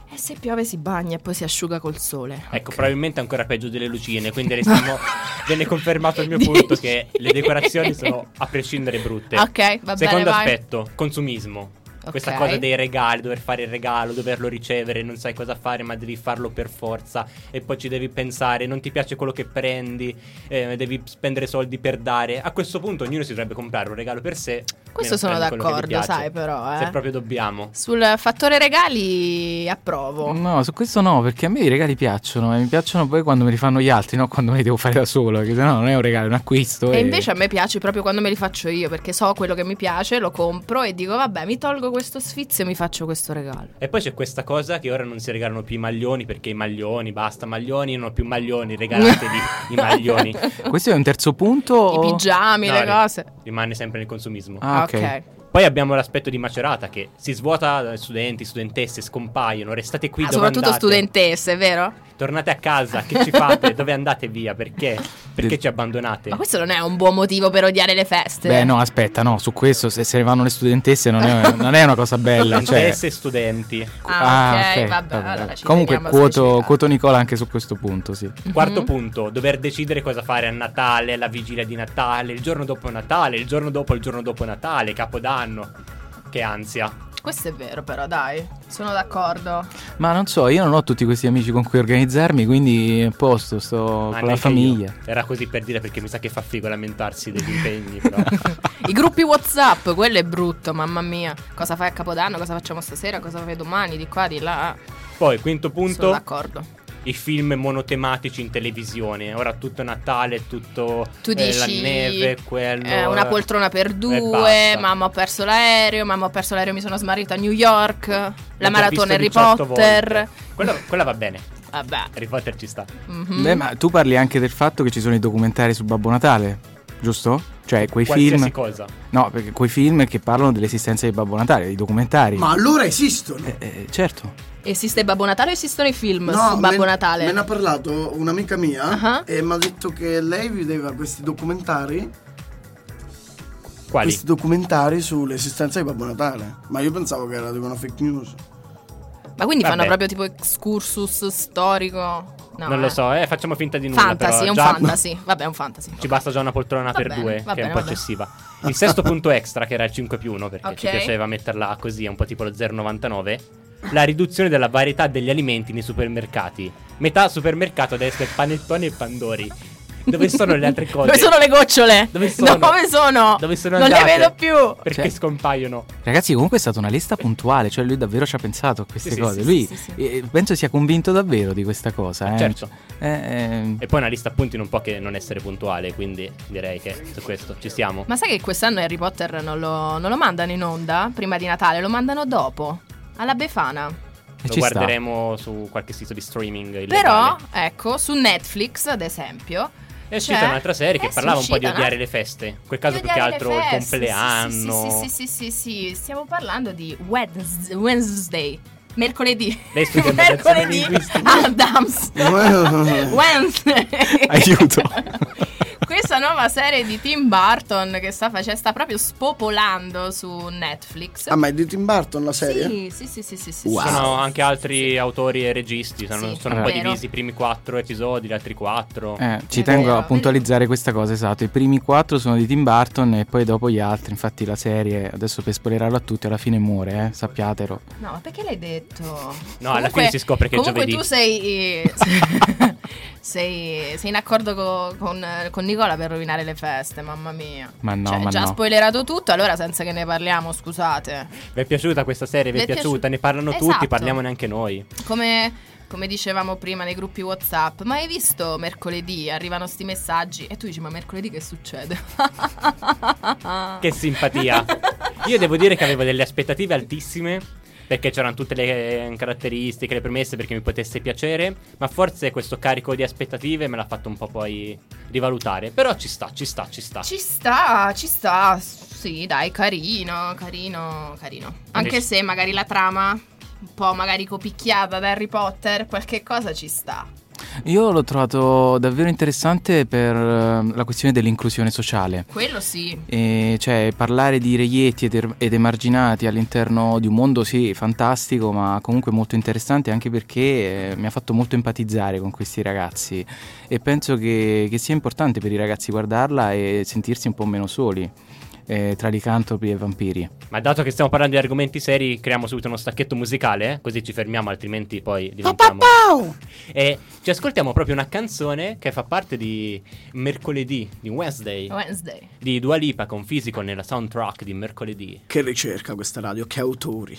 E se piove si bagna e poi si asciuga col sole. Ecco, probabilmente ancora peggio delle lucine, quindi restiamo, viene confermato il mio punto che le decorazioni sono a prescindere brutte. Ok, va bene, Secondo vai. aspetto, consumismo. Ok. Questa cosa dei regali, dover fare il regalo, doverlo ricevere, non sai cosa fare, ma devi farlo per forza. E poi ci devi pensare, non ti piace quello che prendi, eh, devi spendere soldi per dare. A questo punto ognuno si dovrebbe comprare un regalo per sé. Questo sono d'accordo, sai, però, eh. Se proprio dobbiamo. Sul fattore regali approvo. No, su questo no, perché a me i regali piacciono e mi piacciono poi quando me li fanno gli altri, non quando me li devo fare da solo, perché sennò non è un regalo, è un acquisto. E invece a me piace proprio quando me li faccio io, perché so quello che mi piace, lo compro e dico vabbè mi tolgo questo sfizio e mi faccio questo regalo. E poi c'è questa cosa che ora non si regalano più i maglioni perché i maglioni, basta maglioni, non ho più maglioni, regalatevi i maglioni. Questo è un terzo punto? I o- pigiami, No, le cose. Rimane sempre nel consumismo. Ah, ok. Poi abbiamo l'aspetto di Macerata che si svuota da studenti, studentesse, scompaiono, restate qui Ah, dove soprattutto andate. studentesse, vero? Tornate a casa, che ci fate? dove andate via? Perché? Perché ci abbandonate? Ma questo non è un buon motivo per odiare le feste. Beh, no, aspetta, no, su questo se se ne vanno le studentesse non è, non è una cosa bella. Cioè... Studentesse e studenti. Ah, ok, ok, vabbè, vabbè. allora ci Comunque quoto, quoto Nicola anche su questo punto, sì. Quarto Mhm. punto, dover decidere cosa fare a Natale, alla vigilia di Natale, il giorno dopo Natale, il giorno dopo il giorno dopo Natale, Capodanno. Che ansia. Questo è vero però, dai. Sono d'accordo. Ma non so, io non ho tutti questi amici con cui organizzarmi, quindi a posto, sto Ma con la famiglia. io. Era così per dire perché mi sa che fa figo lamentarsi degli impegni, però. I gruppi WhatsApp, quello è brutto, mamma mia. Cosa fai a Capodanno? Cosa facciamo stasera? Cosa fai domani? Di qua, di là. Poi, quinto Sono punto, d'accordo. I film monotematici in televisione. Ora tutto Natale, tutto Tu eh, dici la neve, quello. eh, una eh, poltrona per e due, mamma ho perso l'aereo, mamma ho perso l'aereo mi sono smarrita a New York, la L'ho maratona Harry 18 Potter. Quella, quella va bene. Vabbè. Harry Potter ci sta. Mhm. Beh, ma tu parli anche del fatto che ci sono i documentari su Babbo Natale, giusto? Cioè, quei Qualsiasi film. cosa. No, perché quei film che parlano dell'esistenza di Babbo Natale, i documentari. Ma allora esistono. Eh, certo. Esiste Babbo Natale o esistono i film No, su Babbo me, Natale? Me ne ha parlato un'amica mia Ah. e mi ha detto che lei vedeva questi documentari. Quali? Questi documentari sull'esistenza di Babbo Natale. Ma io pensavo che era di una fake news. Ma quindi fanno Vabbè. proprio tipo excursus storico? No, non lo eh. so, eh, facciamo finta di nulla. Fantasy, però è un già- fantasy. Vabbè, è un fantasy. Ci basta già una poltrona Va per bene, due, che è bene, un po' eccessiva. Il sesto punto extra, che era il 5 più 1, perché ci Ok. piaceva metterla così, un po' tipo lo 0,99. La riduzione della varietà degli alimenti nei supermercati. Metà supermercato deve essere panettoni e pandori. Dove sono le altre cose? Dove sono le gocciole? Dove sono? Dove sono? Dove sono Non le vedo più. Perché Cioè- scompaiono? Ragazzi, comunque è stata una lista puntuale, cioè lui davvero ci ha pensato a queste Sì, cose. sì, lui sì, sì, eh, penso sia convinto davvero di questa cosa. Eh. Certo. Eh, eh, E poi una lista appunti non può che non essere puntuale, quindi direi che su questo ci siamo. Ma sai che quest'anno Harry Potter non lo, non lo mandano in onda prima di Natale, lo mandano dopo. Alla Befana. Lo ci sta. guarderemo su qualche sito di streaming illegale. Però, ecco, su Netflix, ad esempio. È uscita c'è- un'altra serie che eh parlava un po' di uscita, odiare no? le feste. In quel caso più che altro il compleanno. Sì, sì, sì, sì, sì, sì, stiamo parlando di Wednes- Wednesday. Mercoledì. Lei studia Mercoledì. Adams. Wednesday. Aiuto. Questa nuova serie di Tim Burton che sta, face- sta proprio spopolando su Netflix. Ah, ma è di Tim Burton la serie? Sì, sì, sì, sì, sì, sì, Wow. sì. Sono anche altri autori e registi. Sono, Sì, sono un po' divisi i primi quattro episodi, gli altri quattro. eh, ci È tengo vero, a puntualizzare questa cosa, esatto. I primi quattro sono di Tim Burton e poi dopo gli altri. Infatti la serie, adesso per spoilerarlo a tutti, alla fine muore, eh, sappiatelo. No, ma perché l'hai detto? No, alla fine si scopre che è comunque giovedì. tu sei, sei, sei in accordo co- con, con Nicola per rovinare le feste, mamma mia. Ma no, cioè, ma già no. spoilerato tutto, allora senza che ne parliamo, scusate. Vi è piaciuta questa serie? Vi è Vi è piaciuta? piaciu- Ne parlano Esatto. tutti, parliamone anche noi. Come, come dicevamo prima nei gruppi WhatsApp, ma hai visto mercoledì? Arrivano sti messaggi e tu dici, ma mercoledì che succede? Che simpatia. Io devo dire che avevo delle aspettative altissime. Perché c'erano tutte le eh, caratteristiche, le premesse perché mi potesse piacere. Ma forse questo carico di aspettative me l'ha fatto un po' poi rivalutare. Però ci sta, ci sta, ci sta. Ci sta, ci sta. Sì, dai, carino, carino, carino. Anche se magari la trama, un po' magari copicchiata da Harry Potter, qualche cosa ci sta. Io l'ho trovato davvero interessante per eh, la questione dell'inclusione sociale. Quello sì. E cioè parlare di reietti ed, er- ed emarginati all'interno di un mondo sì fantastico ma comunque molto interessante anche perché eh, mi ha fatto molto empatizzare con questi ragazzi e penso che, che sia importante per i ragazzi guardarla e sentirsi un po' meno soli eh, tra licantropi e vampiri. Ma dato che stiamo parlando di argomenti seri, creiamo subito uno stacchetto musicale, eh? così ci fermiamo, altrimenti poi diventiamo... E ci ascoltiamo proprio una canzone che fa parte di Mercoledì, di Wednesday, Wednesday. di Dua Lipa con Fisico nella soundtrack di Mercoledì. Che ricerca questa radio, che autori.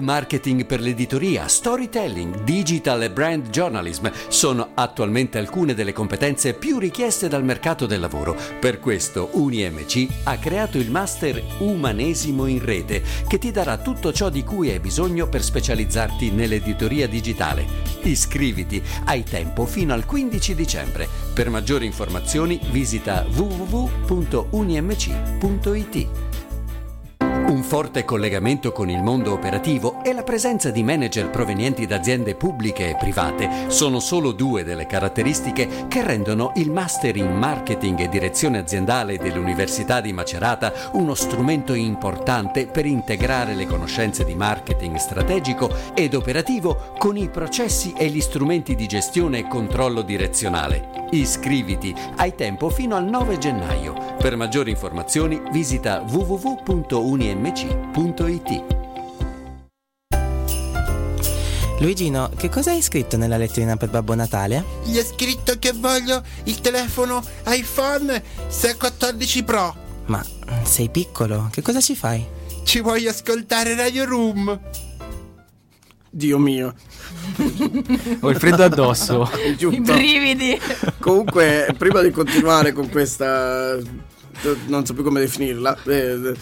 Marketing per l'editoria, storytelling, digital e brand journalism sono attualmente alcune delle competenze più richieste dal mercato del lavoro. Per questo UniMC ha creato il master Umanesimo in rete che ti darà tutto ciò di cui hai bisogno per specializzarti nell'editoria digitale. Iscriviti, hai tempo fino al 15 dicembre. Per maggiori informazioni visita www.unimc.it. Un forte collegamento con il mondo operativo e la presenza di manager provenienti da aziende pubbliche e private sono solo due delle caratteristiche che rendono il Master in Marketing e Direzione Aziendale dell'Università di Macerata uno strumento importante per integrare le conoscenze di marketing strategico ed operativo con i processi e gli strumenti di gestione e controllo direzionale. Iscriviti, hai tempo fino al 9 gennaio. Per maggiori informazioni visita www.unimc.it. Luigino, che cosa hai scritto nella letterina per Babbo Natale? Gli ho scritto che voglio il telefono iPhone 614 Pro. Ma sei piccolo, che cosa ci fai? Ci voglio ascoltare Radio Room. Dio mio. Ho il freddo addosso. I brividi. Comunque, prima di continuare con questa, non so più come definirla, eh,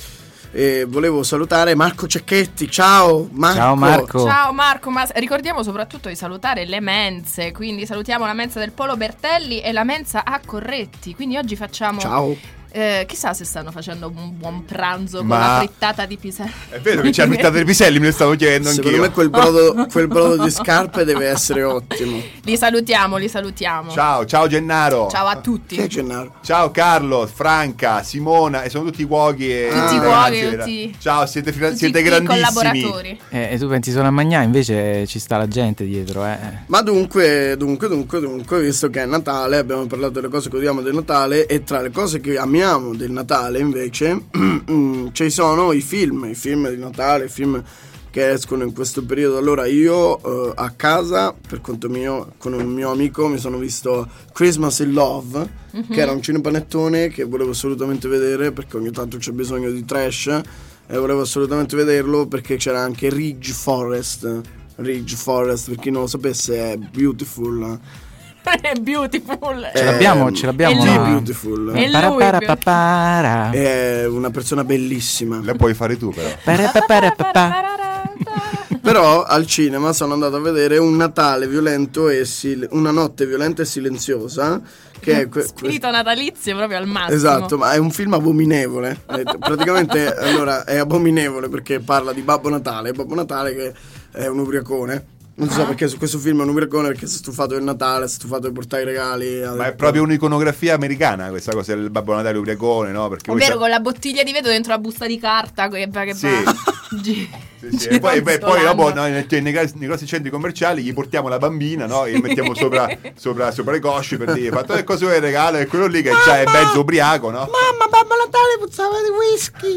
eh, volevo salutare Marco Cecchetti. Ciao Marco. Ciao Marco. Ciao Marco, ma ricordiamo soprattutto di salutare le mense, quindi salutiamo la mensa del Polo Bertelli e la mensa a Corretti, quindi oggi facciamo... Ciao. Eh, chissà se stanno facendo un buon pranzo con Ma- la frittata di piselli. È vero che c'è la frittata dei piselli, me ne stavo chiedendo Secondo anch'io. me quel brodo, quel brodo di scarpe deve essere ottimo. Li salutiamo, li salutiamo. Ciao, ciao Gennaro. Ciao a tutti. È Gennaro? Ciao Carlo, Franca, Simona, e sono tutti cuochi e Tutti e cuochi, tutti- Ciao, siete, fila- Tutti siete grandissimi. collaboratori. Eh, e tu pensi solo a Magnà, invece ci sta la gente dietro, eh. Ma dunque, dunque, dunque, dunque, visto che è Natale, abbiamo parlato delle cose che odiamo del Natale e tra le cose che amiamo del Natale invece ci sono i film, i film di Natale, i film che escono in questo periodo. Allora io eh, a casa, per conto mio, con un mio amico mi sono visto Christmas in Love, Mhm. che era un cinepanettone che volevo assolutamente vedere perché ogni tanto c'è bisogno di trash e volevo assolutamente vederlo perché c'era anche Ridge Forest. Ridge Forest, per chi non lo sapesse, è beautiful. È beautiful. Ce l'abbiamo, ce l'abbiamo. Ma- beautiful. Lui, Parapapapapara. È una persona bellissima. La puoi fare tu però. Però al cinema sono andato a vedere un Natale violento e sil- una notte violenta e silenziosa. Che è que- Spirito natalizio proprio al massimo. Esatto, ma è un film abominevole. Praticamente allora è abominevole perché parla di Babbo Natale. Babbo Natale che è un ubriacone. Non Ah. so perché su questo film è un ubriacone perché si è stufato del Natale, si è stufato di portare i regali. Ma è proprio un'iconografia americana questa cosa del Babbo Natale ubriacone, no? Perché Ovvero sa- con la bottiglia di vetro dentro la busta di carta che, che Sì. Gi- Sì, sì, E poi, beh, poi dopo noi nei, nei grossi- nei grossi centri commerciali gli portiamo la bambina no? e mettiamo sopra, sopra, sopra le cosce per dire fatto che cosa vuoi il regalo e quello lì che già è mezzo ubriaco no? Mamma, Babbo Natale puzzava di whisky.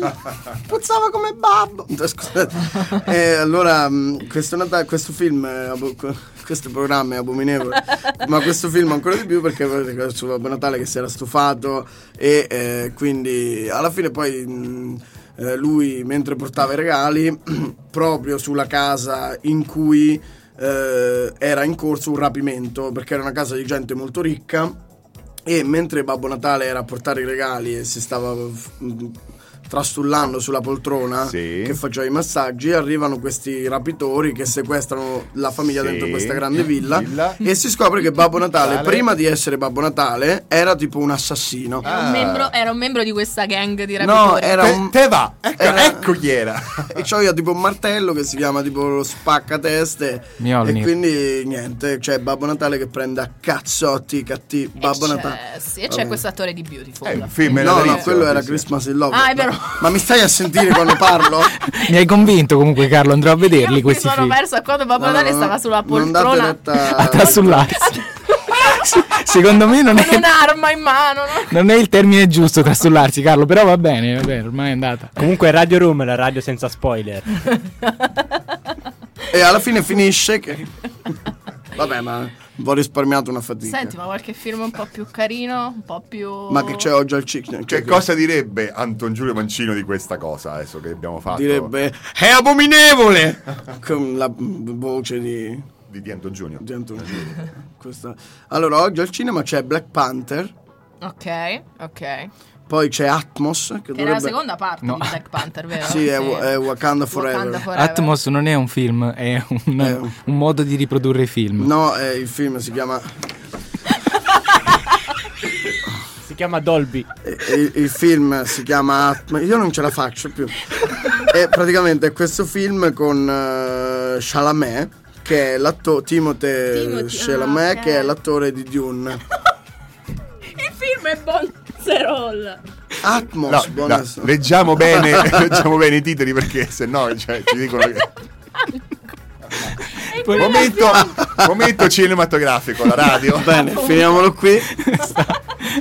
puzzava come babbo. Scusate. E allora, mh, questo, Natale, questo film, questo programma è abominevole. ma questo film ancora di più perché su Babbo Natale che si era stufato e eh, quindi alla fine poi. mh, eh, lui mentre portava i regali proprio sulla casa in cui eh, era in corso un rapimento perché era una casa di gente molto ricca e mentre Babbo Natale era a portare i regali e si stava mm, trastullando sulla poltrona Sì. che faceva i massaggi, arrivano questi rapitori che sequestrano la famiglia Sì. dentro questa grande villa, Villa. e si scopre che Babbo Natale, Natale. prima di essere Babbo Natale, era tipo un assassino. Era, un membro, era un membro di questa gang di No, rapitori. era te, un... te va ecco, era- ecco chi era E c'ho io tipo un martello che si chiama tipo lo spaccateste. Mjolnir. E quindi niente, c'è Babbo Natale che prende a cazzotti i cattivi. E Babbo c'è- Natale. Sì, e c'è questo attore di Beautiful. è un film No, no, quello era. Christmas in Love. Ah, è vero. Ma, mi stai a sentire quando parlo? Mi hai convinto comunque Carlo, andrò a vederli Io mi questi sono film. persa quando Babbo no, Natale no, stava sulla poltrona retta- A trastullarsi. Secondo me non con è, un'arma in mano. no? non è il termine giusto trastullarsi, Carlo, però va bene, va bene, ormai è andata. Comunque Radio Room, la radio senza spoiler. E alla fine finisce che... Vabbè, ma ho risparmiato una fatica. Senti, ma qualche film un po' più carino, un po' più... Ma che c'è oggi al cinema? Che cosa direbbe Anton Giulio Mancino di questa cosa adesso che abbiamo fatto? Direbbe è abominevole con la voce di, Di, di Anton Giulio. di Antonio. Questa- Allora, oggi al cinema c'è Black Panther, Ok, ok. Poi c'è Atmos che, Che era dovrebbe la seconda parte No. di Black Panther, vero? Sì, è, è Wakanda Forever. Wakanda Forever. Atmos non è un film, è un, È un modo di riprodurre i film. No, è il film si chiama Si chiama Dolby. il, il film si chiama Atmos. Io non ce la faccio più. E praticamente è questo film con eh, Chalamet che è l'attore Timothée Timothy, Chalamet ah, ok. che è l'attore di Dune. Il film è Bonzerol. Atmos, No, no, leggiamo, bene, leggiamo bene i titoli perché se no cioè, ci dicono che... Momento, momento cinematografico, la radio. Bene, finiamolo qui.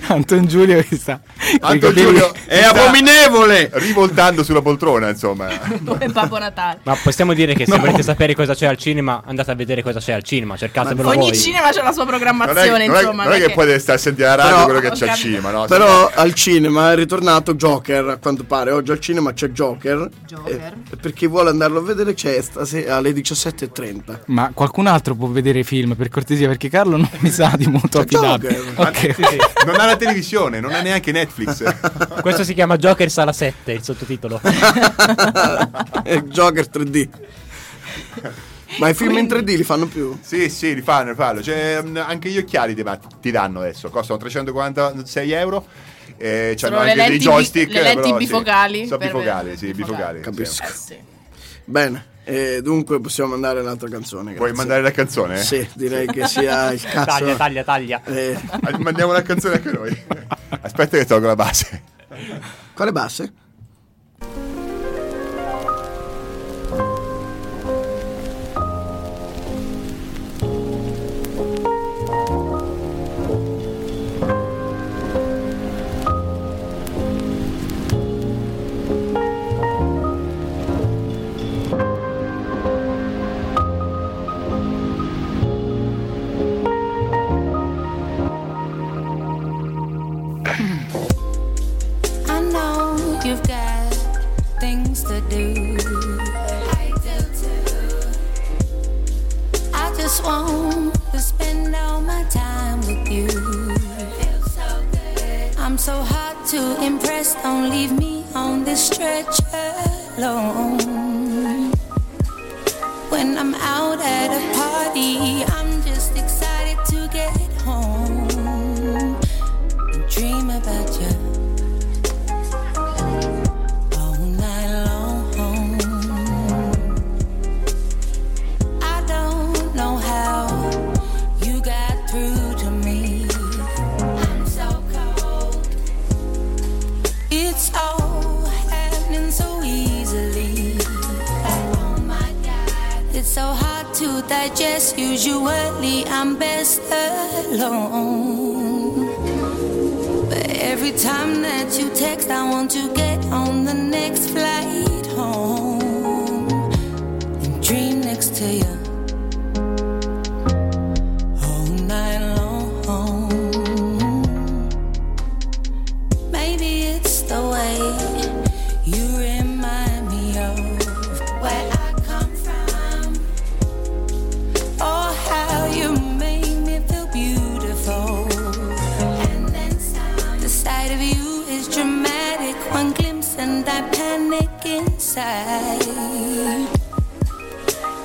Anton Giulio che sta. Anton Giulio È abominevole! Rivoltando sulla poltrona, insomma. Come Babbo Natale. Ma possiamo dire che se volete sapere cosa c'è al cinema, andate a vedere cosa c'è al cinema, cercatevelo Ogni voi. cinema c'ha la sua Non è, programmazione, non è- insomma. non è che puoi stare a sentire la radio Però- quello che c'è al cinema, no? Però al cinema è ritornato Joker, a quanto pare. Oggi al cinema c'è Joker. Joker. E, e per chi vuole andarlo a vedere c'è stasera alle 17.30. Ma qualcun altro può vedere i film per cortesia perché Carlo non mi sa di molto affidabile. Joker. Ma- Ok. sì, sì, non ha la televisione, non ha neanche Netflix. Questo si chiama Joker Sala 7, il sottotitolo. È Joker 3D. Ma i film in 3D li fanno più? Sì, sì, li fanno, li fanno. Cioè, mh, anche gli occhiali ti, ma- ti danno adesso, costano 346 euro. E Sono c'hanno le anche dei lenti bi- joystick. le lenti però, sì. bifocali Sono per- bifocali, sì, bifocali. bifocali. Capisco. Eh sì. Bene, e dunque possiamo mandare l'altra canzone. Puoi grazie. mandare la canzone? Sì, direi che sia il cazzo. Taglia, taglia, taglia. Eh, Ah, Mandiamo la canzone anche noi. Aspetta che tolgo la base. quale basse? Stretch alone. Usually I'm best alone. But every time that you text, I want to get on the next flight home and dream next to you inside.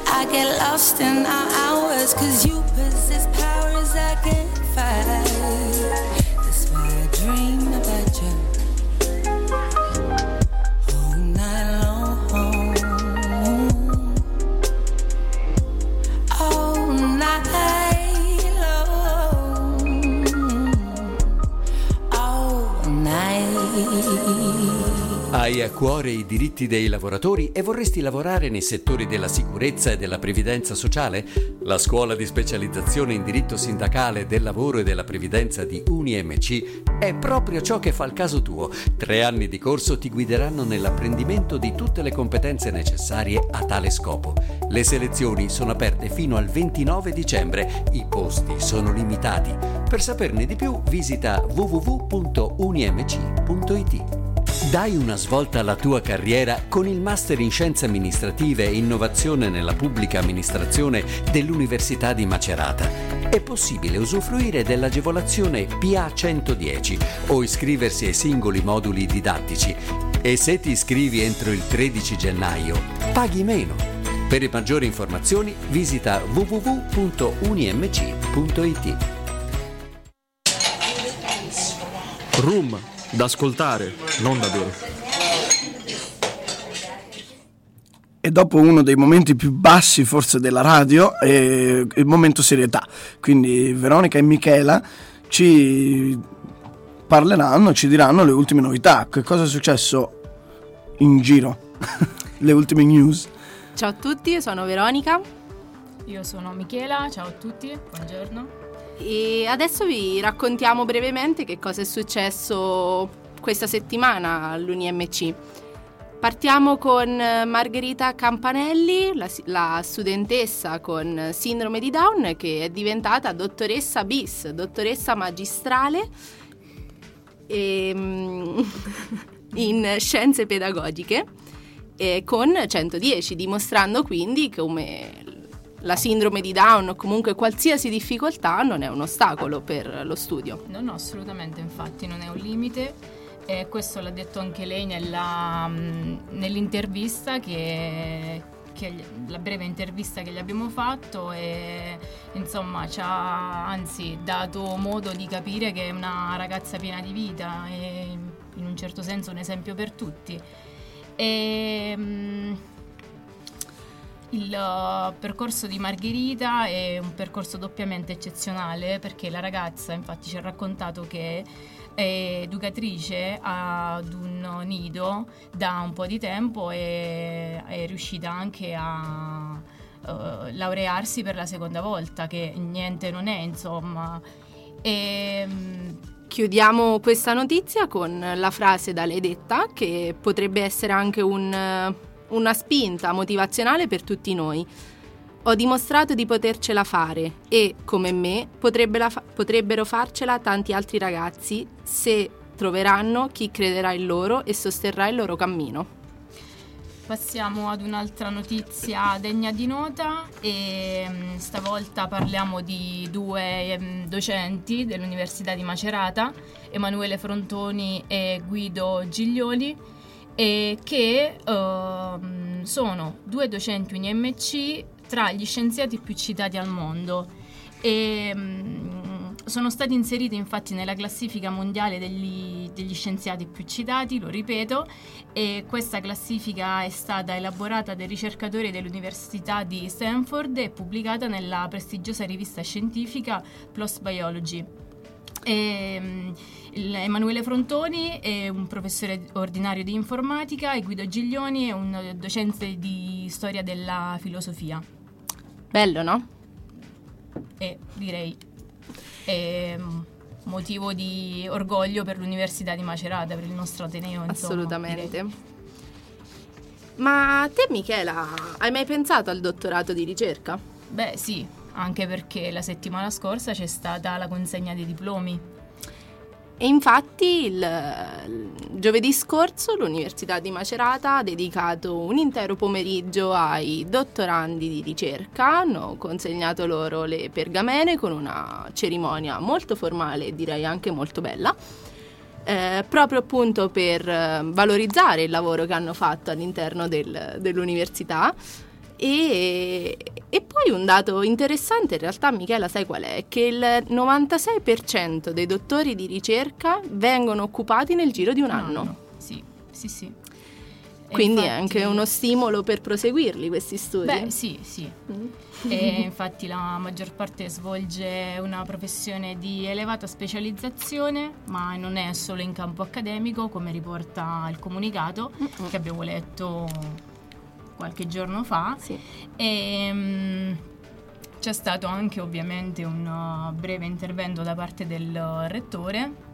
I get lost in our hours cause you possess powers I can't fight. Hai a cuore i diritti dei lavoratori e vorresti lavorare nei settori della sicurezza e della previdenza sociale? La scuola di specializzazione in diritto sindacale del lavoro e della previdenza di UniMC è proprio ciò che fa il caso tuo. Tre anni di corso ti guideranno nell'apprendimento di tutte le competenze necessarie a tale scopo. Le selezioni sono aperte fino al 29 dicembre. I posti sono limitati. Per saperne di più visita www.unimc.it. Dai una svolta alla tua carriera con il Master in Scienze Amministrative e Innovazione nella Pubblica Amministrazione dell'Università di Macerata. È possibile usufruire dell'agevolazione PA 110 o iscriversi ai singoli moduli didattici. E se ti iscrivi entro il 13 gennaio, paghi meno. Per maggiori informazioni visita www.unimc.it. Room, da ascoltare, non da bere. E dopo uno dei momenti più bassi forse della radio è il momento serietà. Quindi Veronica e Michela ci parleranno, ci diranno le ultime novità. Che cosa è successo in giro? le ultime news. Ciao a tutti, sono Veronica Io sono Michela, ciao a tutti, buongiorno. E adesso vi raccontiamo brevemente che cosa è successo questa settimana all'UniMC. Partiamo con Margherita Campanelli, la, la studentessa con sindrome di Down che è diventata dottoressa bis, dottoressa magistrale ehm, in scienze pedagogiche con 110, dimostrando quindi come la sindrome di Down o comunque qualsiasi difficoltà non è un ostacolo per lo studio. No, no, assolutamente, infatti non è un limite. E questo l'ha detto anche lei nella, mh, nell'intervista che, che la breve intervista che gli abbiamo fatto e insomma ci ha anzi dato modo di capire che è una ragazza piena di vita e in un certo senso un esempio per tutti. E, mh, il uh, percorso di Margherita è un percorso doppiamente eccezionale perché la ragazza infatti ci ha raccontato che è educatrice ad un nido da un po' di tempo e è riuscita anche a uh, laurearsi per la seconda volta, che niente non è insomma. E, mm, Chiudiamo questa notizia con la frase da lei detta che potrebbe essere anche un- una spinta motivazionale per tutti noi. Ho dimostrato di potercela fare e, come me, fa- potrebbero farcela tanti altri ragazzi se troveranno chi crederà in loro e sosterrà il loro cammino. Passiamo ad un'altra notizia degna di nota e mm, stavolta parliamo di due ehm, docenti dell'Università di Macerata, Emanuele Frontoni e Guido Giglioli, e che ehm, sono due docenti UNIMC tra gli scienziati più citati al mondo. E, mm, sono stati inseriti infatti nella classifica mondiale degli, degli scienziati più citati, lo ripeto, e questa classifica è stata elaborata dai ricercatori dell'Università di Stanford e pubblicata nella prestigiosa rivista scientifica PLOS Biology. E, il- Emanuele Frontoni è un professore ordinario di informatica e Guido Giglioni è un docente di storia della filosofia. Bello, no? E direi è mm, motivo di orgoglio per l'Università di Macerata, per il nostro Ateneo. insomma, Assolutamente. direi. Ma te, Michela, hai mai pensato al dottorato di ricerca? Beh sì, anche perché la settimana scorsa c'è stata la consegna dei diplomi. E infatti il, il giovedì scorso l'Università di Macerata ha dedicato un intero pomeriggio ai dottorandi di ricerca, hanno consegnato loro le pergamene con una cerimonia molto formale e direi anche molto bella, eh, proprio appunto per eh, valorizzare il lavoro che hanno fatto all'interno del- dell'università. E, e poi un dato interessante, in realtà Michela sai qual è? Che il 96% dei dottori di ricerca vengono occupati nel giro di un anno. Sì, sì, sì. Quindi è infatti- anche uno stimolo per proseguirli questi studi. Beh, sì, sì. Mm. E infatti la maggior parte svolge una professione di elevata specializzazione, ma non è solo in campo accademico, come riporta il comunicato che abbiamo letto qualche giorno fa. E, mm, c'è stato anche ovviamente un uh, breve intervento da parte del uh, rettore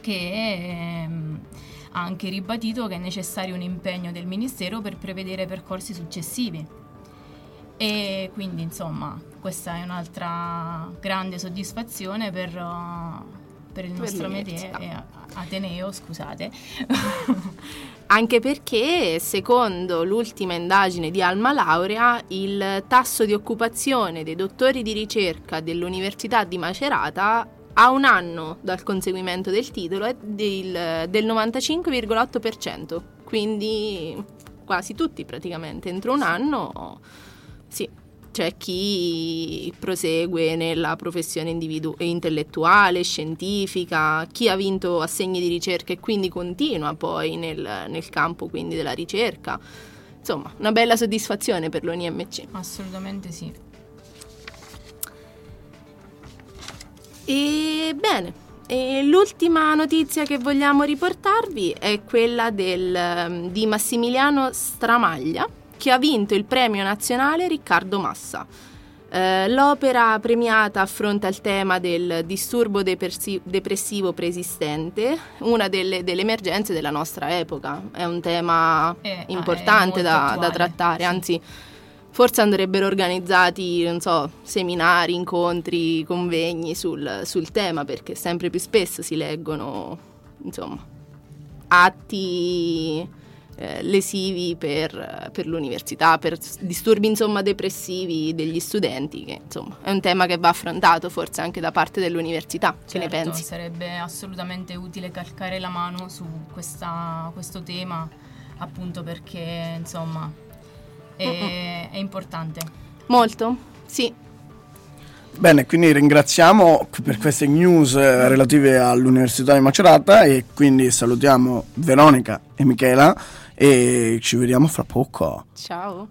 che ehm, ha anche ribadito che è necessario un impegno del Ministero per prevedere percorsi successivi. E quindi insomma questa è un'altra grande soddisfazione per, uh, per il nostro metiere, eh, Ateneo, scusate. Anche perché, secondo l'ultima indagine di Alma Laurea, il tasso di occupazione dei dottori di ricerca dell'Università di Macerata a un anno dal conseguimento del titolo è del, del 95,8%, quindi quasi tutti praticamente entro un anno sì. C'è chi prosegue nella professione individu- intellettuale, scientifica, chi ha vinto assegni di ricerca e quindi continua poi nel, nel campo quindi della ricerca. Insomma, una bella soddisfazione per l'ONIMC. Assolutamente sì. E bene, e l'ultima notizia che vogliamo riportarvi è quella del, di Massimiliano Stramaglia, che ha vinto il premio nazionale Riccardo Massa. Eh, l'opera premiata affronta il tema del disturbo depersi- depressivo preesistente, una delle, delle emergenze della nostra epoca. È un tema Eh, importante è molto da, da trattare, anzi forse andrebbero organizzati, non so, seminari, incontri, convegni sul, sul tema perché sempre più spesso si leggono, insomma, atti eh, lesivi per, per l'università, per disturbi insomma depressivi degli studenti, che insomma è un tema che va affrontato forse anche da parte dell'università. Che ne Certo, pensi? Sarebbe assolutamente utile calcare la mano su questa- questo tema, appunto perché insomma è, è importante. Molto? Sì. Bene, quindi ringraziamo per queste news eh, relative all'Università di Macerata e quindi salutiamo Veronica e Michela e ci vediamo fra poco. Ciao.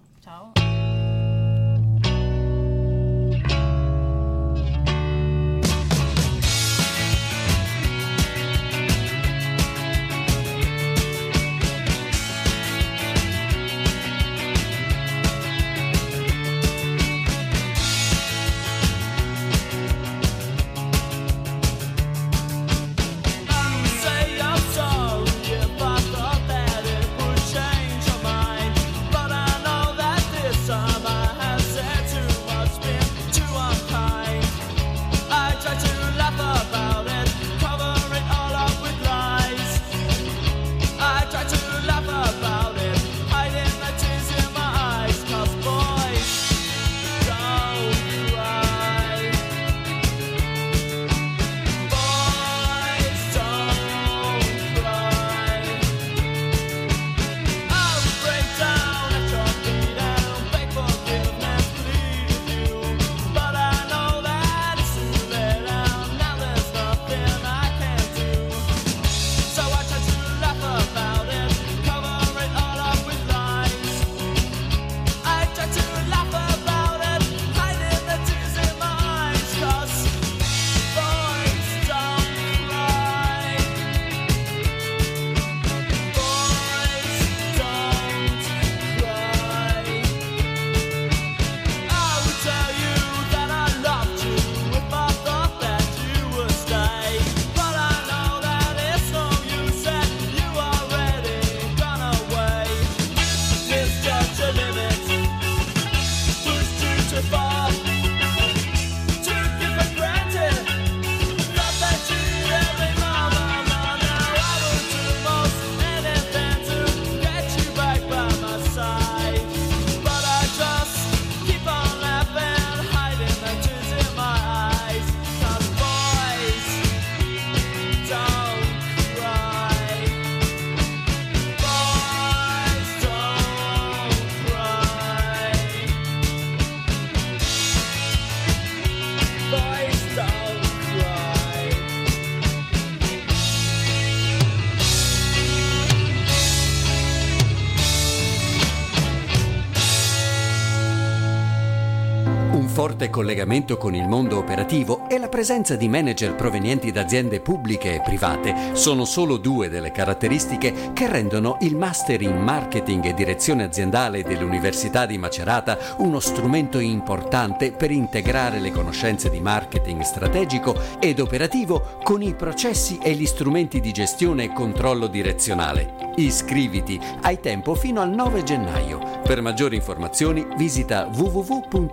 Forte collegamento con il mondo operativo e la presenza di manager provenienti da aziende pubbliche e private sono solo due delle caratteristiche che rendono il Master in Marketing e Direzione Aziendale dell'Università di Macerata uno strumento importante per integrare le conoscenze di marketing strategico ed operativo con i processi e gli strumenti di gestione e controllo direzionale. Iscriviti, hai tempo fino al 9 gennaio. Per maggiori informazioni visita www.unimc.it.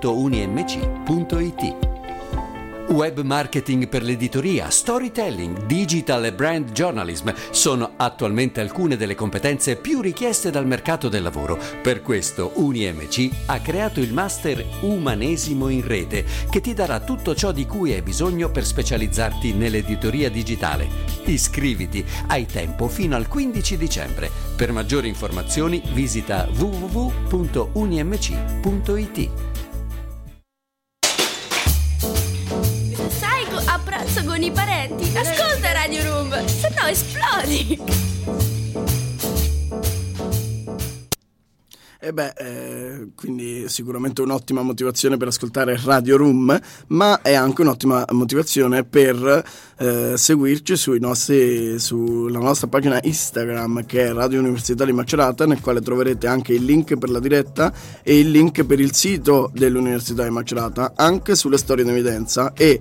Web marketing per l'editoria, storytelling, digital e brand journalism sono attualmente alcune delle competenze più richieste dal mercato del lavoro. Per questo UniMC ha creato il master Umanesimo in rete che ti darà tutto ciò di cui hai bisogno per specializzarti nell'editoria digitale. Iscriviti, hai tempo fino al 15 dicembre. Per maggiori informazioni visita www.unimc.it. esplodi. E beh, eh, quindi sicuramente un'ottima motivazione per ascoltare Radio Room, ma è anche un'ottima motivazione per eh, seguirci nostri, sulla nostra pagina Instagram che è Radio Università di Macerata, nel quale troverete anche il link per la diretta e il link per il sito dell'Università di Macerata, anche sulle storie in evidenza. E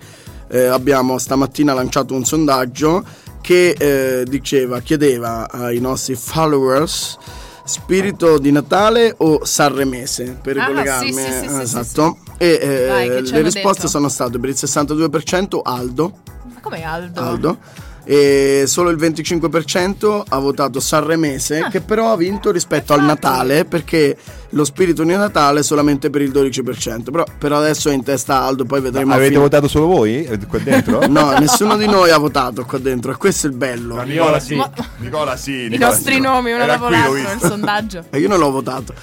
eh, abbiamo stamattina lanciato un sondaggio che eh, diceva, chiedeva ai nostri followers spirito di Natale o sanremese per Ah, ricollegarmi sì, sì, sì, esatto e eh, Vai, le risposte detto? sono state per il 62% Aldo, Ma come Aldo? Aldo e solo il 25% ha votato Sanremese Ah. che però ha vinto rispetto al Natale perché lo spirito di Natale solamente per il 12% però per adesso è in testa Aldo poi vedremo Avete fine- votato solo voi qua dentro? no nessuno di noi ha votato qua dentro e questo è il bello Ma Nicola sì. Nicola sì. I Nicola nostri sì. nomi uno Era dopo l'altro nel sondaggio. e io non l'ho votato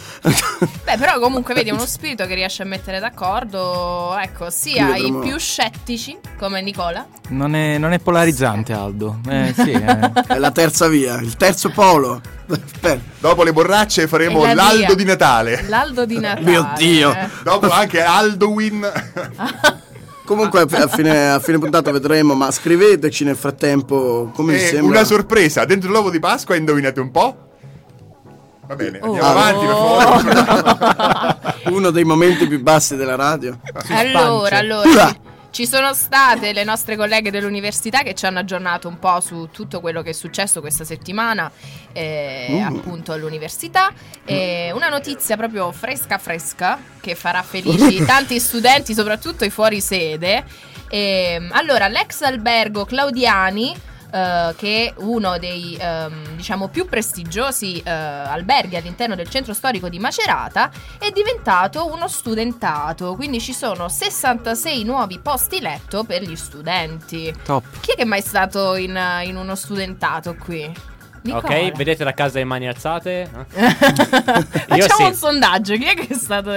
Beh, però comunque vedi uno spirito che riesce a mettere d'accordo, ecco, sia i più scettici, come Nicola, Non è, non è polarizzante, Aldo. Eh, sì, eh. è la terza via il terzo polo. Dopo le borracce faremo la l'Aldo via. di Natale. l'Aldo di Natale. Mio Dio. eh. Dopo anche Halloween. Comunque a fi- a fine, a fine puntata vedremo, ma scriveteci nel frattempo come vi E sembra. una sorpresa dentro l'uovo di Pasqua, indovinate un po'? Va bene, Oh. andiamo avanti per favore. Uno dei momenti più bassi della radio. Allora, allora, ci- sono state le nostre colleghe dell'università che ci hanno aggiornato un po' su tutto quello che è successo questa settimana, eh, Mm. appunto all'università. E una notizia proprio fresca fresca che farà felici tanti studenti, soprattutto i fuori sede. Ehm, allora, l'ex albergo Claudiani. Eh, che è uno dei ehm, diciamo più prestigiosi eh, alberghi all'interno del centro storico di Macerata è diventato uno studentato quindi ci sono 66 nuovi posti letto per gli studenti Top. chi è che è mai stato in, in uno studentato qui? Nicola. Ok, vedete la casa a mani alzate? Facciamo Io sì. un sondaggio chi è che è stato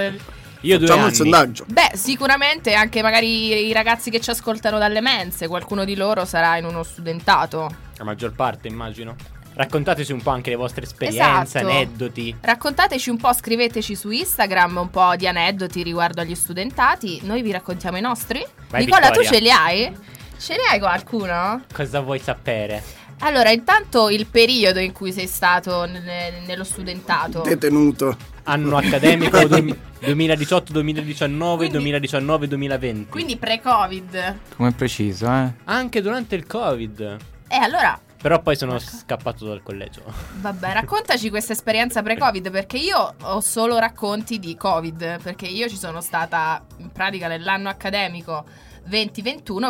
Io due Facciamo anni. il sondaggio. Beh, sicuramente anche magari i ragazzi che ci ascoltano dalle mense, qualcuno di loro sarà in uno studentato. La maggior parte, immagino. Raccontateci un po' anche le vostre esperienze, Esatto. aneddoti. Raccontateci un po', scriveteci su Instagram un po' di aneddoti riguardo agli studentati. Noi vi raccontiamo i nostri. Vai, Nicola, Vittoria. tu ce li hai? Ce li hai qualcuno? Cosa vuoi sapere? Allora, intanto il periodo in cui sei stato ne- nello studentato. Detenuto. Anno accademico du- 2018-2019, 2019-2020. Quindi pre-Covid. Come preciso, eh? Anche durante il Covid. E allora, Però poi sono scappato dal collegio. vabbè, raccontaci questa esperienza pre-Covid perché io ho solo racconti di Covid, perché io ci sono stata in pratica nell'anno accademico 2021,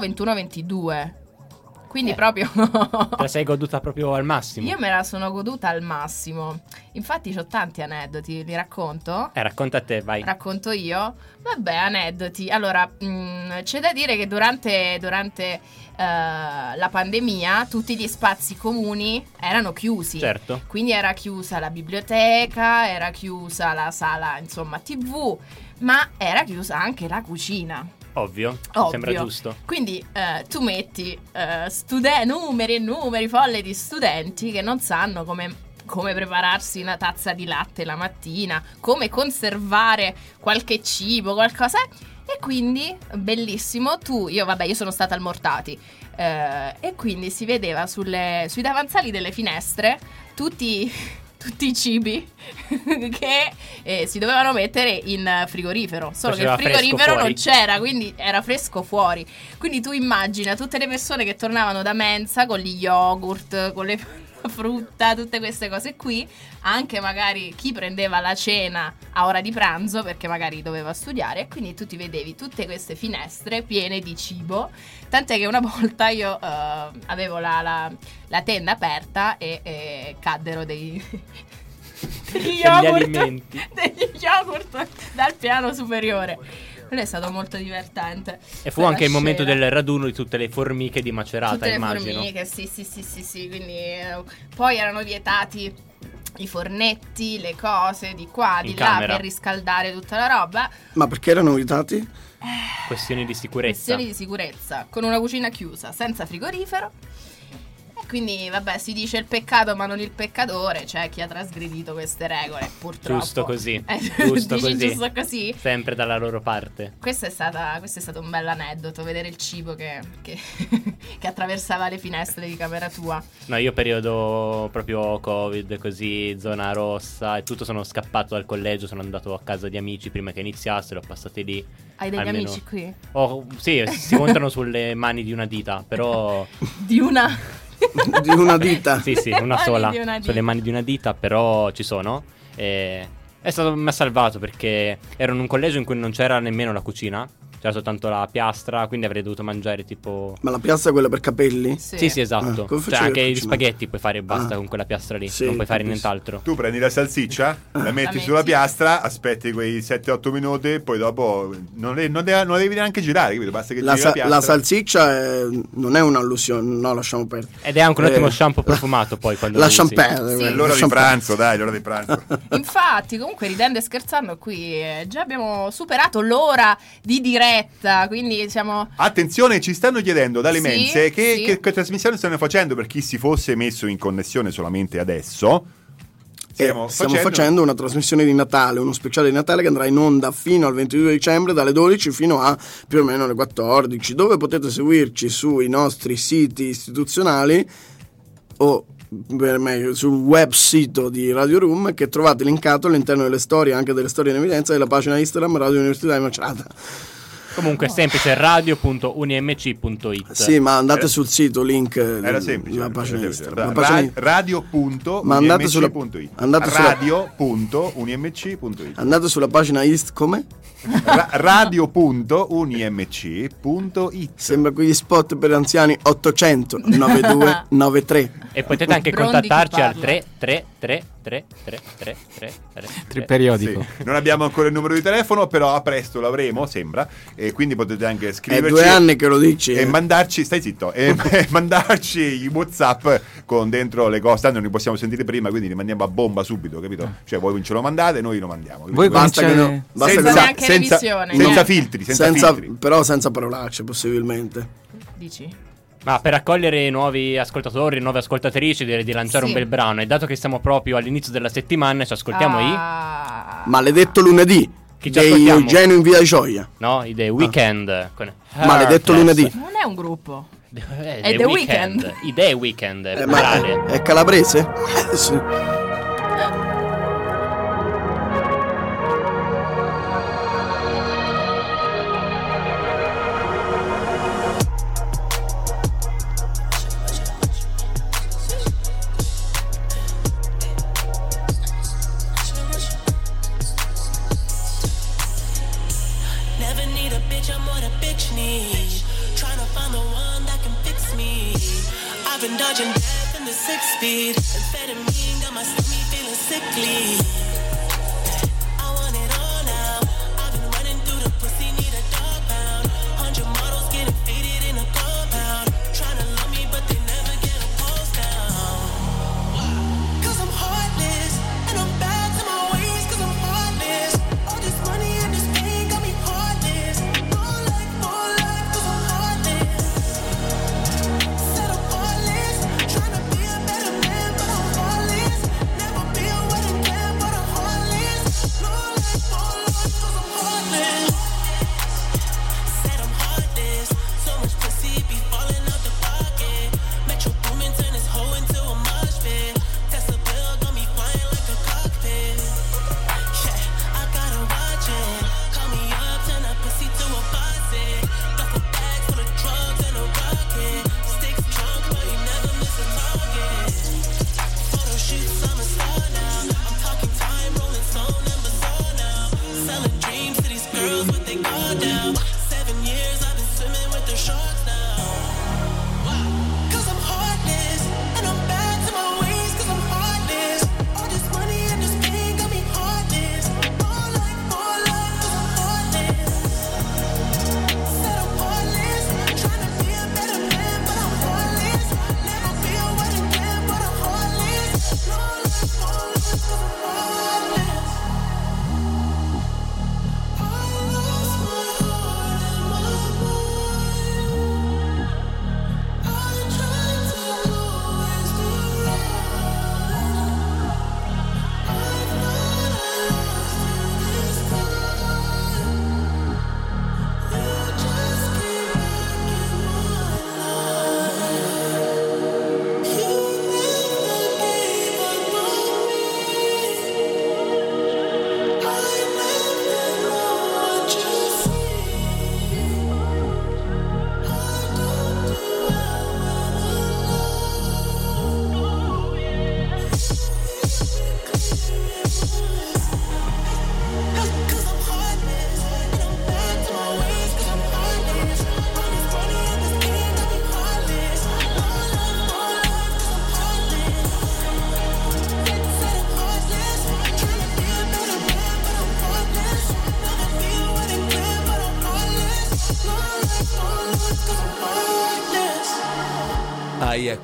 21-22. Quindi proprio Te la sei goduta proprio al massimo. io me la sono goduta al massimo. Infatti ho tanti aneddoti, li racconto? Eh, racconta a te, vai. Racconto io? Vabbè, aneddoti. Allora, mh, c'è da dire che durante, durante eh, la pandemia tutti gli spazi comuni erano chiusi. Certo. Quindi era chiusa la biblioteca, era chiusa la sala, insomma, TV, ma era chiusa anche la cucina. Ovvio. Ovvio. Sembra giusto. Quindi eh, tu metti eh, stude- numeri e numeri folle di studenti che non sanno come, come prepararsi una tazza di latte la mattina, come conservare qualche cibo, qualcosa. E quindi, bellissimo, tu, io vabbè, io sono stata al Mortati. eh, e quindi si vedeva sulle- sui davanzali delle finestre tutti, tutti i cibi che eh, si dovevano mettere in frigorifero. Solo Faceva che il frigorifero non c'era, quindi era fresco fuori. Quindi tu immagina tutte le persone che tornavano da mensa con gli yogurt, con le frutta, tutte queste cose qui, anche magari chi prendeva la cena a ora di pranzo perché magari doveva studiare e quindi tu ti vedevi tutte queste finestre piene di cibo, tant'è che una volta io eh, avevo la, la- la tenda aperta e, e caddero dei... degli yogurt, degli yogurt dal piano superiore. Quello è stato molto divertente. E fu anche il momento del raduno di tutte le formiche di Macerata, Tutte le immagino. formiche, sì, sì, sì, sì, sì, quindi eh, poi erano vietati i fornetti, le cose di qua, di In là camera. per riscaldare tutta la roba. Ma perché erano vietati? Questioni di sicurezza. Questioni di sicurezza, con una cucina chiusa, senza frigorifero. Quindi, vabbè, si dice il peccato, ma non il peccatore, cioè chi ha trasgredito queste regole, purtroppo. Giusto così. Eh, giusto dici così. giusto così? Sempre dalla loro parte. Questo è, stata- questo è stato un bel aneddoto, vedere il cibo che, che- che attraversava le finestre di camera tua. No, io periodo proprio Covid, così, zona rossa e tutto, sono scappato dal collegio, sono andato a casa di amici prima che iniziassero, passati lì. Hai degli almeno- amici qui? Oh, sì, si contano sulle mani di una dita, però... Di una... di una dita. Sì, sì, una sola. una dita. Sulle mani di una dita, però ci sono. E è stato mi ha salvato perché ero in un collegio in cui non c'era nemmeno la cucina, c'era soltanto la piastra, quindi avrei dovuto mangiare tipo Ma la piazza è quella per capelli? Sì, sì, esatto. Ah, cioè, anche gli spaghetti puoi fare e basta Ah. con quella piastra lì, Sì, non puoi fare capisco. nient'altro. Tu prendi la salsiccia, la metti metti. sulla piastra, aspetti quei 7-8 minuti, poi dopo non, le- non de- non devi neanche girare, capito? Basta che La, giri sa- la piastra. la salsiccia è- non è un'allusione, no, lasciamo perdere. Ed è anche un ottimo Eh, shampoo profumato poi quando usi. perdere. Sì. È l'ora di pranzo, dai, l'ora di pranzo. Infatti, comunque, ridendo e scherzando, qui eh, già abbiamo superato l'ora di diretta, quindi siamo... Attenzione, ci stanno chiedendo dalle Sì, mense che, sì. che- che trasmissione stanno facendo per chi si fosse messo in connessione solamente adesso. Stiamo, Eh, Stiamo facendo una trasmissione di Natale, uno speciale di Natale che andrà in onda fino al 22 dicembre dalle 12 fino a più o meno le 14, dove potete seguirci sui nostri siti istituzionali o per meglio sul web sito di Radio Room che trovate linkato all'interno delle storie, anche delle storie in evidenza della pagina Instagram Radio Università di Macerata. Comunque è semplice radio.unimc.it. Sì, ma andate sul sito, link eh, Era semplice. la pagina Ra- Instagram. Ra- pagina- radio.unimc.it radio.unimc.it Andate sulla pagina Ist come? Ra- radio.unimc.it Sembra quegli spot per anziani 800 9293. E potete anche Brondi contattarci al parla. 3 3 3 3 3 3 3 3 Tri- periodico. Sì. Non abbiamo ancora il numero di telefono, però a presto l'avremo, sembra. E quindi potete anche È scriverci. due anni che lo dici. E eh. mandarci, stai zitto, e e mandarci i WhatsApp con dentro le cose. Tanto non li possiamo sentire prima, quindi li mandiamo a bomba subito, capito? Cioè, voi ce lo mandate, noi lo mandiamo. Voi Basta che, no, basta senza, che Senza neanche senza- senza filtri, senza, senza- filtri. però senza parolacce possibilmente. Dici? Ma per accogliere i nuovi ascoltatori, nuove ascoltatrici, direi di lanciare Sì. un bel brano. E dato che siamo proprio all'inizio della settimana, ci ascoltiamo i. Ah, Maledetto lunedì Chi dei? Eugenio in via di Gioia. No, i The Weekend. Con Maledetto lunedì. Non è un gruppo. Eh, È The Weeknd. I The Weekend, Eh, ma è calabrese? Sì. need. It's better.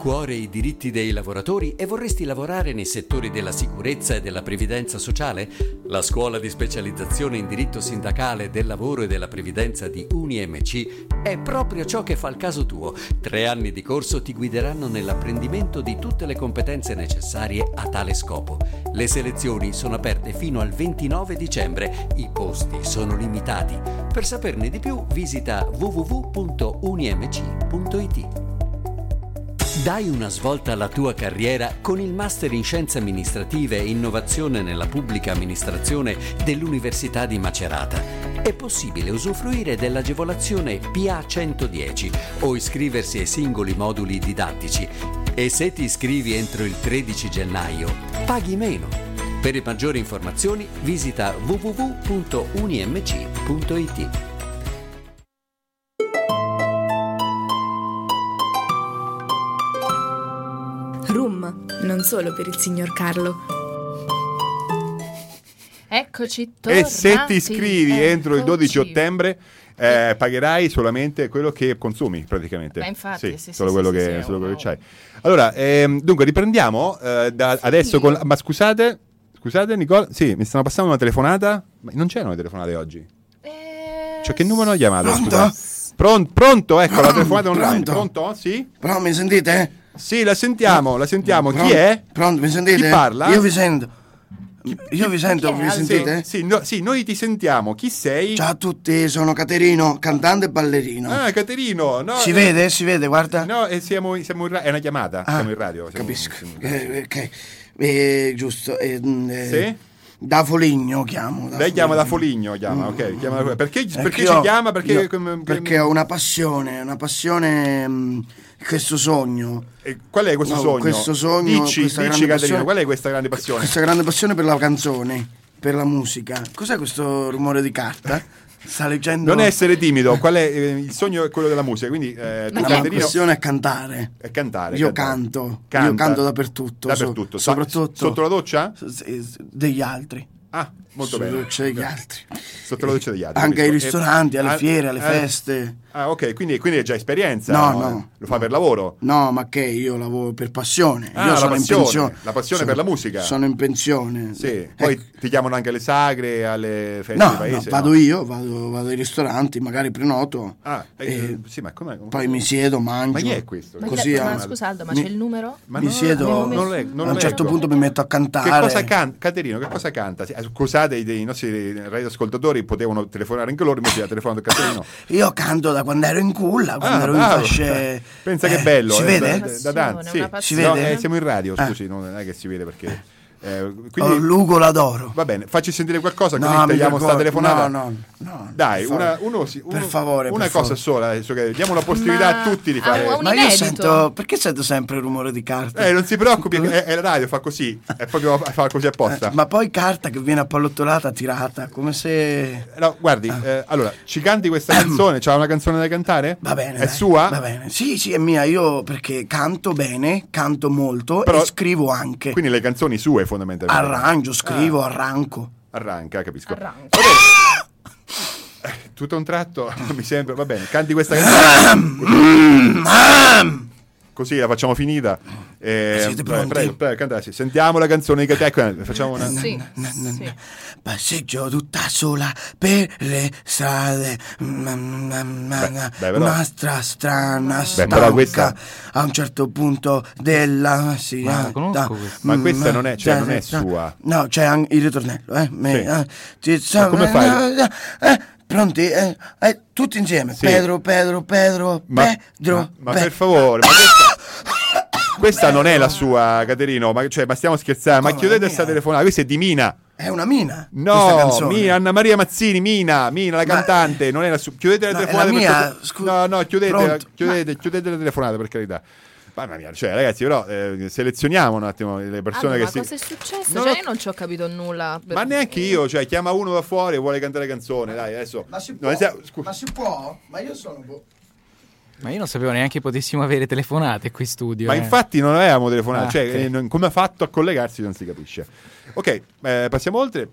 Cuore i diritti dei lavoratori e vorresti lavorare nei settori della sicurezza e della previdenza sociale? La scuola di specializzazione in diritto sindacale del lavoro e della previdenza di UniMC è proprio ciò che fa il caso tuo. Tre anni di corso ti guideranno nell'apprendimento di tutte le competenze necessarie a tale scopo. Le selezioni sono aperte fino al 29 dicembre. I posti sono limitati. Per saperne di più visita www.unimc.it. Dai una svolta alla tua carriera con il Master in Scienze Amministrative e Innovazione nella Pubblica Amministrazione dell'Università di Macerata. È possibile usufruire dell'agevolazione PA 110 o iscriversi ai singoli moduli didattici. E se ti iscrivi entro il 13 gennaio, paghi meno. Per maggiori informazioni visita www.unimc.it. non solo per il signor Carlo. Eccoci tornati. E se ti iscrivi entro il 12 Eccoci. ottobre, eh, pagherai solamente quello che consumi praticamente. Ma infatti, sì, sì, solo sì, quello, sì, che, sì, solo sì, quello che c'hai. Allora, ehm, dunque riprendiamo eh, da adesso con... Ma scusate, scusate Nicola, sì, mi stanno passando una telefonata. Ma non c'erano le telefonate oggi? Cioè che numero hanno chiamato? Pronto? scusate? Pron- pronto, ecco la telefonata online. Pronto? Pronto? Sì? Però mi sentite? Sì, la sentiamo, la sentiamo. Pronto? Chi è? Pronto, mi sentite? Chi parla? Io vi sento. Io vi sento, vi sentite? Sì, sì, no- sì, noi ti sentiamo. Chi sei? Ciao a tutti, sono Caterino, cantante e ballerino. Ah, Caterino. No, si eh, vede? Si vede, guarda. No, eh, siamo, siamo in ra- è una chiamata. Ah, siamo in radio. siamo- Capisco. Eh, ok. Eh, giusto. eh, mm, eh, Sì? Da Foligno chiamo. Lei chiama da Foligno, chiama, ok. chiama da- Perché, Perché io- ci chiama? Perché, io- come- perché ho una passione, una passione, mm, questo sogno. E qual è questo No, sogno? Questo sogno, Dici, dici grande Caterino, passione- qual è questa grande passione? Questa grande passione per la canzone, per la musica. Cos'è questo rumore di carta? Sta leggendo... Non essere timido, qual è eh, il sogno è quello della musica, quindi eh, tu La passione è cantare. è cantare. Io cantare. canto, Canta. io canto dappertutto. so- Dappertutto. Sa- soprattutto sotto la doccia? degli altri. Ah, molto Sulla bene. doccia degli altri. Sotto la doccia degli altri. Anche ai capisco. ristoranti, alle fiere, alle feste. Ah, ok, quindi, quindi è già esperienza. No, no. Lo fa per lavoro. No, ma che io lavoro per passione. Ah, io la sono passione, in pensione. la passione Sono- per la musica. Sono in pensione. Sì, poi ti chiamano anche alle sagre, alle feste No, di paese. no, vado no? io, vado, vado ai ristoranti, magari prenoto. Ah, eh, sì, ma come? poi mi siedo, mangio. Ma chi è questo? Ma, Così, ma ah, scusa Aldo, ma mi- c'è il numero? Ma mi no, siedo, non leggo, non a un certo punto mi metto a cantare. Che cosa canta? Caterino, che cosa canta? Eh, Scusate, i, i nostri radioascoltatori potevano telefonare anche loro, invece ha telefonato Caterino. Io canto da quando ero in culla, quando Ah, ero in bravo. fasce. Pensa Eh, che bello. Si eh, vede? Da, da tanti, sì. Si passione. No, vede? eh, siamo in radio, Eh. scusi, non è che si vede perché... eh, Oh, quindi, Lugo l'adoro. va bene, facci sentire qualcosa, No, così mi tagliamo sta telefonata. No, no, no. Dai, per una, uno, sì, Per uno- favore, una per cosa favore. sola, adesso che diamo la possibilità Ma a tutti di fare... Ma io sento. Perché sento sempre il rumore di carta? Eh, non si preoccupi, è, è la radio, fa così, è proprio fa così apposta. Eh, ma poi carta che viene appallottolata, tirata, come se. No, guardi, eh, allora, ci canti questa canzone? C'ha una canzone da cantare? Va bene. È dai, sua? Va bene. Sì, sì, è mia. Io perché canto bene, canto molto Però- e scrivo anche. Quindi le canzoni sue fondamentalmente. Arrangio, scrivo, Ah. arranco. Arranca, capisco. Arranca. Eh, Tutto a un tratto mi sembra, va bene, canti questa canzone. Così la facciamo finita. Eh, Siete prego, pronti? prego, prego, cantassi. Sentiamo la canzone di Catecco. Facciamo una. Sì, sì. Passeggio tutta sola per le strade. Mm, mm, mm, Beh, mm, beh, però- Una stra strana però questa- stanca. A un certo punto della sì, Ma eh, questa. Ma questa non è- cioè, eh, non è eh, sua. No, c'è anche il ritornello. Eh, Sì. eh, ti- Ma come fai? eh, eh, pronti? Eh, eh, tutti insieme. Sì. Pedro, Pedro, Pedro, Ma, Pedro. ma- ma Pe- per favore, ma questa, questa non è la sua, Caterino. Ma, cioè, ma stiamo scherzando? Ma chiudete la questa telefonata. Questa è di Mina. È una mina. No. Mina, Anna Maria Mazzini, Mina, Mina, la Ma- cantante, non è la sua. Chiudete le No, è telefonate. la per mia, favore. scu- no, no, chiudete, chiudete, chiudete le telefonate per carità. Mamma mia, cioè, ragazzi, però eh, selezioniamo un attimo le persone Allora, che si. ma cosa è successo? Non cioè, lo- io non ci ho capito nulla. Ma neanche io, cioè, chiama uno da fuori e vuole cantare canzone, dai, adesso. Ma si può? sia- scu- Ma si può? Ma io sono. boh. Ma io non sapevo neanche potessimo avere telefonate qui in studio. Ma eh. infatti non avevamo telefonato, Ah, cioè ok. eh, non- come ha fatto a collegarsi non si capisce. Ok, eh, passiamo oltre.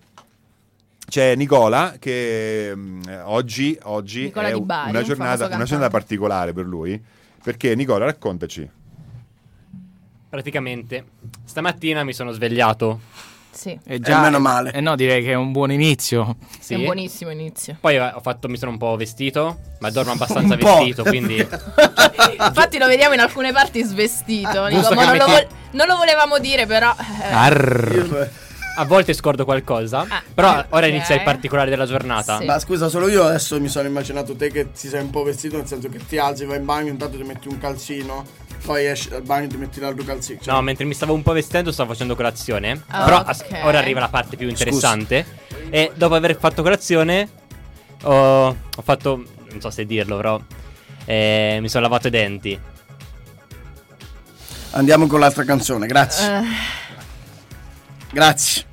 C'è Nicola che mm, eh, oggi, oggi Nicola è Bari, una, un giornata, una giornata particolare per lui. Perché Nicola, raccontaci. Praticamente stamattina mi sono svegliato. Sì. E già, meno male. Eh no, direi che è un buon inizio. Sì. È un buonissimo inizio. Poi ho fatto, mi sono un po' vestito, ma dormo abbastanza vestito, quindi Infatti lo vediamo in alcune parti svestito. Dico, Giusto ma che non, lo vol- non lo volevamo dire, però. eh, Arr. A volte scordo qualcosa. Però ora inizia il particolare della giornata. Sì. Ma scusa, solo io adesso mi sono immaginato te che ti sei un po' vestito, nel senso che ti alzi, vai in bagno, intanto ti metti un calzino, poi esci dal bagno e ti metti l'altro calzino. Cioè, No, mentre mi stavo un po' vestendo stavo facendo colazione. Ah, Però ok. as- ora arriva la parte più interessante. E dopo aver fatto colazione ho, ho fatto, non so se dirlo, però eh, mi sono lavato i denti. Andiamo con l'altra canzone, grazie. eh, Grazie.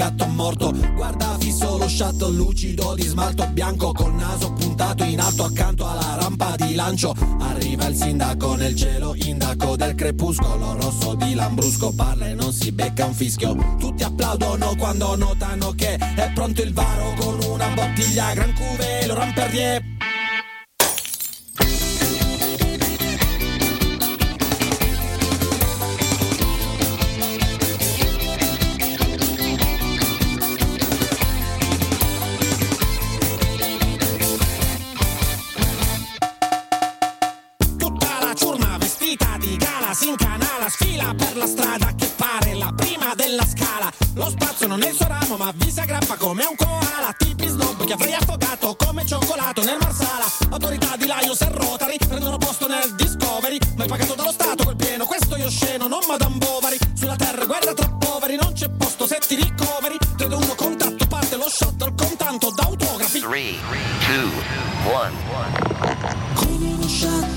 Gatto morto. Guarda fisso lo shuttle lucido di smalto bianco col naso puntato in alto accanto alla rampa di lancio. Arriva il sindaco nel cielo indaco del crepuscolo rosso di Lambrusco parla e non si becca un fischio. Tutti applaudono quando notano che è pronto il varo con una bottiglia Gran Cuvée, lo si aggrappa come un koala. Tipi snob che avrei affogato come cioccolato nel marsala. Autorità di Lions e Rotary prendono posto nel Discovery. Ma è pagato dallo Stato quel pieno, questo io sceno, non Madame Bovary. Sulla terra guerra tra poveri, non c'è posto se ti ricoveri. 3, 2, 1, contatto, parte lo shuttle con tanto d'autografi. 3, 2, 1. Con uno shuttle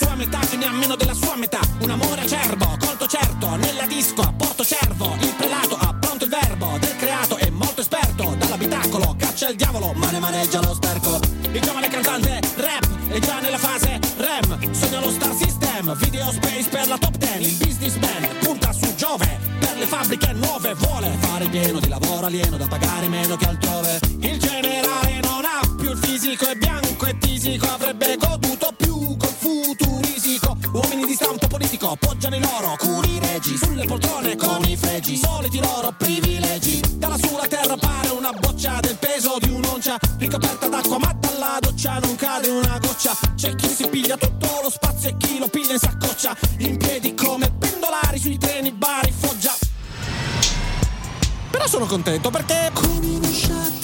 sua metà che ne ha meno della sua metà. Un amore acerbo, colto certo, nella disco a Porto Cervo. Il prelato ha pronto il verbo del creato, è molto esperto. Dall'abitacolo caccia il diavolo, ma ne maneggia lo sterco. Il giovane cantante rap è già nella fase REM. Sogna lo star system, video space per la top 10. Il businessman punta su Giove per le fabbriche nuove. Vuole fare pieno di lavoro alieno da pagare meno che altrove. Il generale non ha più il fisico, è bianco e tisico. Avrebbe goduto più politico poggiano i loro curi regi sulle poltrone con i fregi. Soliti loro privilegi. Dalla sulla terra pare una boccia del peso di un'oncia. Ricoperta d'acqua, ma dalla doccia non cade una goccia. C'è chi si piglia tutto lo spazio e chi lo piglia in saccoccia. In piedi come pendolari sui treni, bari, foggia. Però sono contento perché con uno shuttle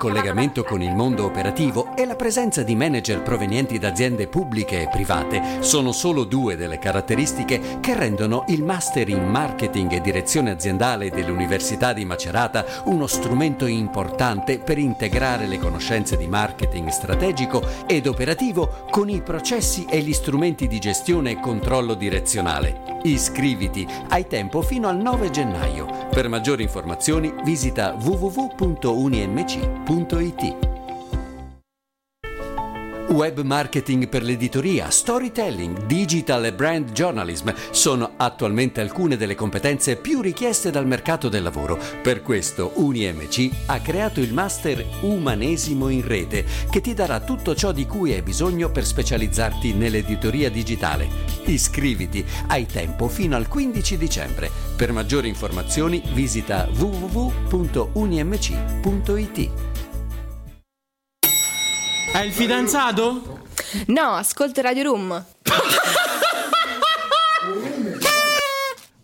collegamento con il mondo operativo e la presenza di manager provenienti da aziende pubbliche e private sono solo due delle caratteristiche che rendono il Master in Marketing e Direzione Aziendale dell'Università di Macerata uno strumento importante per integrare le conoscenze di marketing strategico ed operativo con i processi e gli strumenti di gestione e controllo direzionale. Iscriviti, hai tempo fino al 9 gennaio. Per maggiori informazioni visita www.unimc.it. Web marketing per l'editoria, storytelling, digital e brand journalism sono attualmente alcune delle competenze più richieste dal mercato del lavoro. Per questo UniMC ha creato il master Umanesimo in rete che ti darà tutto ciò di cui hai bisogno per specializzarti nell'editoria digitale. Iscriviti, hai tempo fino al 15 dicembre. Per maggiori informazioni visita www.unimc.it. È il fidanzato? No, ascolta Radio Room.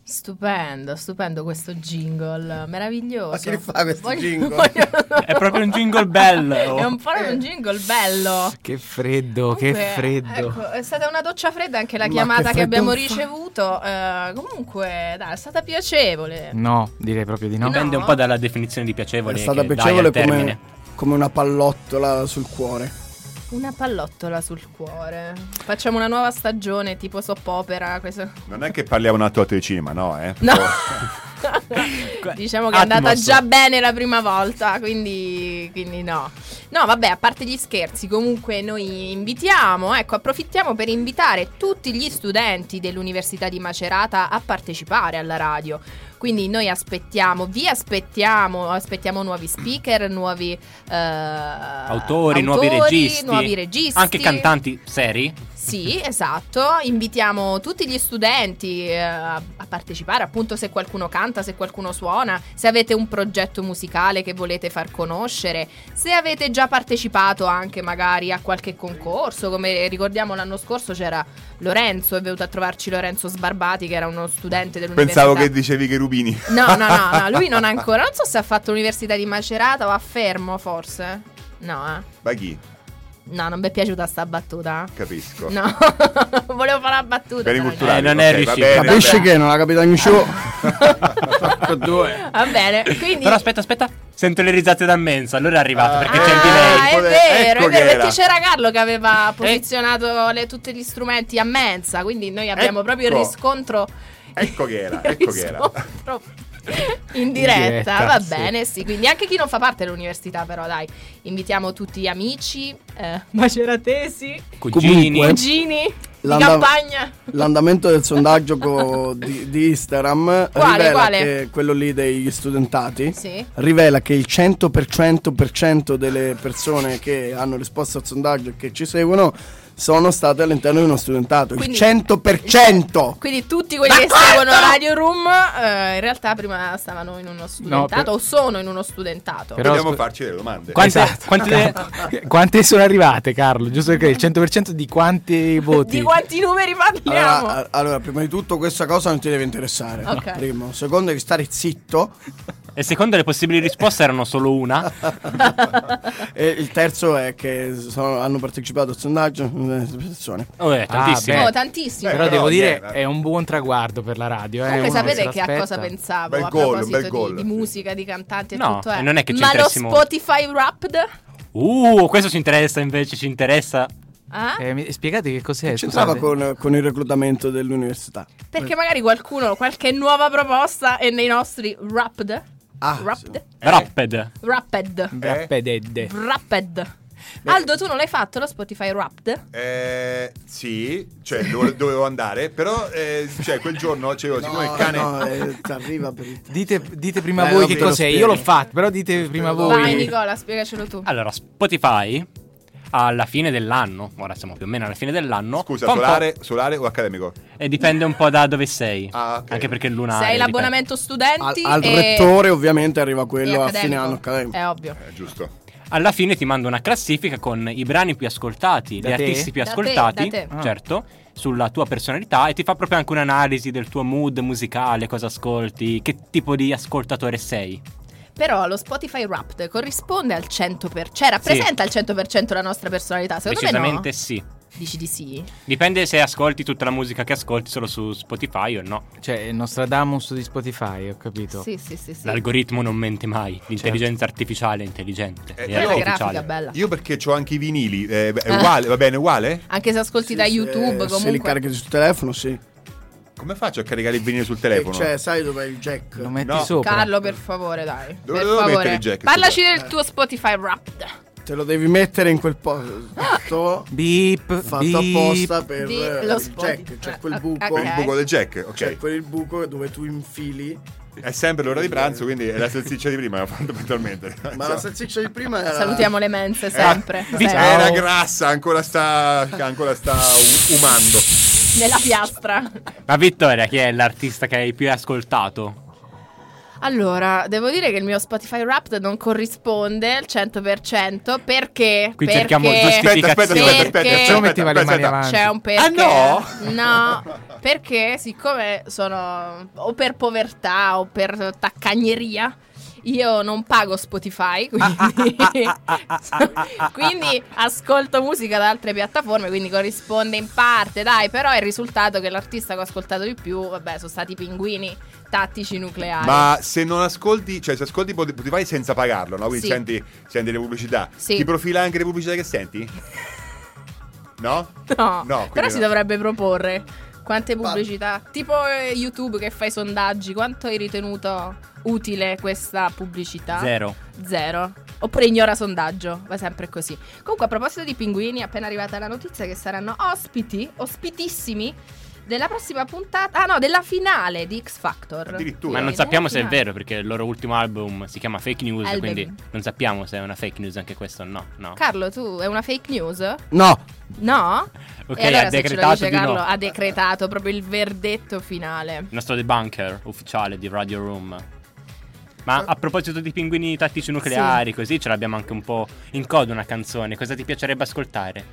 Stupendo, stupendo questo jingle, meraviglioso. Ma chi fa questo Voglio- jingle? voglio- È proprio un jingle bello. È un po' un jingle bello. Che freddo, che Comunque, freddo. ecco, è stata una doccia fredda anche la Ma chiamata che che, abbiamo ricevuto. eh, comunque, dai, è stata piacevole. No, direi proprio di no. Dipende un po' dalla definizione di piacevole. È stata che dai piacevole come, come una pallottola sul cuore. Una pallottola sul cuore. Facciamo una nuova stagione tipo soap opera. Questo... Non è che parliamo un attimo di cinema, no, eh? No. diciamo che è andata Atmos. già bene la prima volta, quindi, quindi no. No, vabbè, a parte gli scherzi, comunque noi invitiamo, ecco, approfittiamo per invitare tutti gli studenti dell'Università di Macerata a partecipare alla radio. Quindi noi aspettiamo, vi aspettiamo, aspettiamo nuovi speaker, nuovi eh, Autori, nuovi registi. nuovi registi. Anche cantanti seri. Sì, esatto. Invitiamo tutti gli studenti eh, a, a partecipare, appunto se qualcuno canta, se qualcuno suona, se avete un progetto musicale che volete far conoscere, se avete già partecipato anche magari a qualche concorso, come ricordiamo l'anno scorso c'era Lorenzo, è venuto a trovarci Lorenzo Sbarbati che era uno studente dell'università. Pensavo che dicevi che Rubini. No, no, no, no, lui non ancora. Non so se ha fatto l'università di Macerata o a Fermo, forse. No, eh. Ma chi? No, non mi è piaciuta sta battuta. Capisco. No, volevo fare la battuta. Per i culturali, Eh, non ok, è riuscito. Capisci che non ha capito il show? niente. Va bene, quindi... Però aspetta, aspetta. Sento le risate da mensa. Allora è arrivato perché c'è il Ah, delay. è vero, Ecco è che vero, era. perché c'era Carlo che aveva posizionato le- tutti gli strumenti a mensa, quindi noi abbiamo proprio il Ecco. riscontro Ecco che era, ecco che era. in diretta, In diretta, va sì. bene, sì. Quindi anche chi non fa parte dell'università, però, dai, invitiamo tutti gli amici, eh, maceratesi, Cugini. Cugini di L'anda- campagna. L'andamento del sondaggio co- di, di Instagram Quale, rivela quale? che quello lì degli studentati Sì. rivela che il 100% per cento delle persone che hanno risposto al sondaggio e che ci seguono sono state all'interno di uno studentato. Quindi- il 100%! Quindi tutti quelli che seguono Radio Room eh, in realtà prima stavano in uno studentato per- o sono in uno studentato. Però- Dobbiamo scu- farci delle domande. Quante, Esatto. quante- Quante sono arrivate, Carlo? Giusto perché il 100% di quanti voti? Di quanti numeri parliamo? Allora, allora, prima di tutto questa cosa non ti deve interessare. Ok. Primo. Secondo, devi stare zitto. E secondo le possibili risposte erano solo una. e il terzo è che sono- hanno partecipato al sondaggio eh, persone. Oh, eh, tantissimo. beh. Oh, tantissimo. Però Eh, devo però, dire, niente. è un buon traguardo per la radio. Eh, Comunque sapete che a cosa pensavo Bel a gol, un proposito gol. di, di musica, di cantanti e No, tutto è. e non è che Ma lo Spotify Wrapped? Uh, questo ci interessa invece, ci interessa. Ah? Eh, mi- spiegate che cos'è? C'entrava scusate? con, con il reclutamento dell'università. Perché magari qualcuno, qualche nuova proposta è nei nostri Wrapped? Ah, Wrapped? Rapped. Wrapped. Rappededde. Wrapped. Aldo, tu non l'hai fatto lo Spotify Wrapped? Eh, sì, cioè dove- dovevo andare, però eh, cioè, quel giorno c'avevo siccome il cane... No, eh, arriva per il Dite, dite prima Eh, voi no, che cos'è. Io l'ho fatto, però dite prima voi. Vai Nicola, spiegacelo tu. Allora, Spotify alla fine dell'anno, ora siamo più o meno alla fine dell'anno. Scusa, solare, solare o accademico? E dipende un po' da dove sei. Ah, ok. Anche perché il lunare. Sei dipende. l'abbonamento al, studenti al e... rettore ovviamente arriva quello a fine anno accademico. È ovvio. Eh, giusto. alla fine ti manda una classifica con i brani più ascoltati, Da gli te? artisti più Da te, ascoltati, da te. Ah. certo, sulla tua personalità e ti fa proprio anche un'analisi del tuo mood musicale, cosa ascolti, che tipo di ascoltatore sei. Però lo Spotify Wrapped corrisponde al 100%, cioè rappresenta al 100% la nostra personalità. Secondo me Decisamente no. sì. Dici di sì? Dipende se ascolti tutta la musica che ascolti solo su Spotify o no. Cioè, il Nostradamus di Spotify, ho capito. Sì, sì, sì, sì. L'algoritmo non mente mai, l'intelligenza artificiale è intelligente. Eh, è io- artificiale. bella. Io perché ho anche i vinili, eh, è Ah. uguale, va bene, uguale? Anche se ascolti da YouTube Eh, Se li comunque. carichi sul telefono, sì. Come faccio a caricare il vinile sul telefono? Cioè, sai dov'è il jack? Lo metti No. sopra. Carlo, per favore, dai. Dove per devo favore. mettere il jack, Parlaci scusa? del tuo Spotify Wrapped. Te lo devi mettere in quel posto Beep, fatto beep. apposta per eh, lo il Spotify. jack. C'è quel buco. ok. Il buco del jack, ok. C'è quel buco dove tu infili. È sempre l'ora di pranzo, quindi è la salsiccia di prima, fondamentalmente. Ma la salsiccia di prima era. Salutiamo le mense sempre. Eh, sempre. Era grassa, ancora sta, ancora sta umando. Nella piastra. Ma Vittoria, chi è l'artista che hai più ascoltato? Allora, devo dire che il mio Spotify Wrapped non corrisponde al 100% perché Qui perché cerchiamo Aspetta, aspetta, aspetta, aspetta, aspetta, Perché- aspetta, metteva le mani aspetta. avanti. C'è un perché. Ah, no? No, perché siccome sono o per povertà o per taccagneria, io non pago Spotify, quindi, quindi ascolto musica da altre piattaforme, quindi corrisponde in parte, dai, però è il risultato che l'artista che ho ascoltato di più, vabbè, sono stati i pinguini tattici nucleari. Ma se non ascolti, cioè se ascolti Spotify senza pagarlo, no? Quindi Sì. senti, senti le pubblicità. Sì. Ti profila anche le pubblicità che senti? No? No, No, però si no. dovrebbe proporre quante pubblicità. Tipo eh, YouTube che fa i sondaggi, quanto hai ritenuto utile questa pubblicità? Zero. Zero. Oppure ignora sondaggio, va sempre così. Comunque, a proposito di pinguini, appena arrivata la notizia che saranno ospiti, ospitissimi, della prossima puntata. Ah, no, della finale di X Factor. Addirittura. Ma non Sì, sappiamo se è vero perché il loro ultimo album si chiama Fake News, Album. quindi non sappiamo se è una fake news anche questo o no. no. Carlo, tu è una fake news? No, No? Ok, e allora ha decretato dice di no. Carlo, ha decretato proprio il verdetto finale. Il nostro debunker ufficiale di Radio Room. Ma a proposito di pinguini tattici nucleari, così ce l'abbiamo anche un po' in coda una canzone. Cosa ti piacerebbe ascoltare?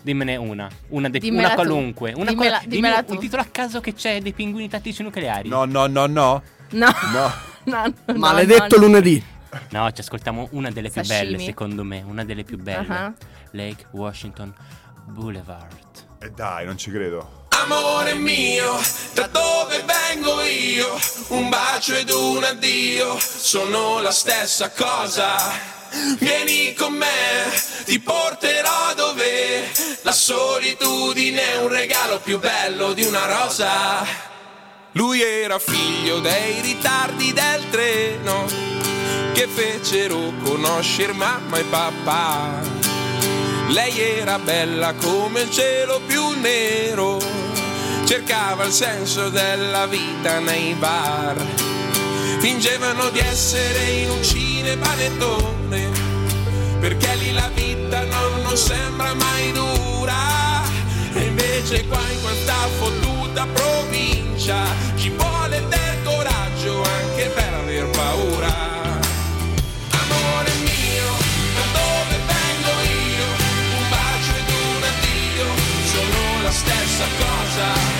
Dimmene una, una, de- una qualunque. Una Dimmela- qual- dimmi dimmela un- tu. un titolo a caso che c'è dei pinguini tattici nucleari. No, no, no, no. No. No. No, no, maledetto no. lunedì. No, ci ascoltiamo una delle più Sashimi. belle, secondo me. Una delle più belle. Ah. Lake Washington Boulevard. E Eh, dai, non ci credo. Amore mio, da dove vengo io? Un bacio ed un addio sono la stessa cosa. Vieni con me, ti porterò dove la solitudine è un regalo più bello di una rosa. Lui era figlio dei ritardi del treno che fecero conoscere mamma e papà. Lei era bella come il cielo più nero, cercava il senso della vita nei bar. Fingevano di essere in un cinepanettone, perché lì la vita non, non sembra mai dura. E invece qua in questa fottuta provincia ci vuole del coraggio anche per aver paura. Amore mio, da dove vengo io? Un bacio ed un addio sono la stessa cosa.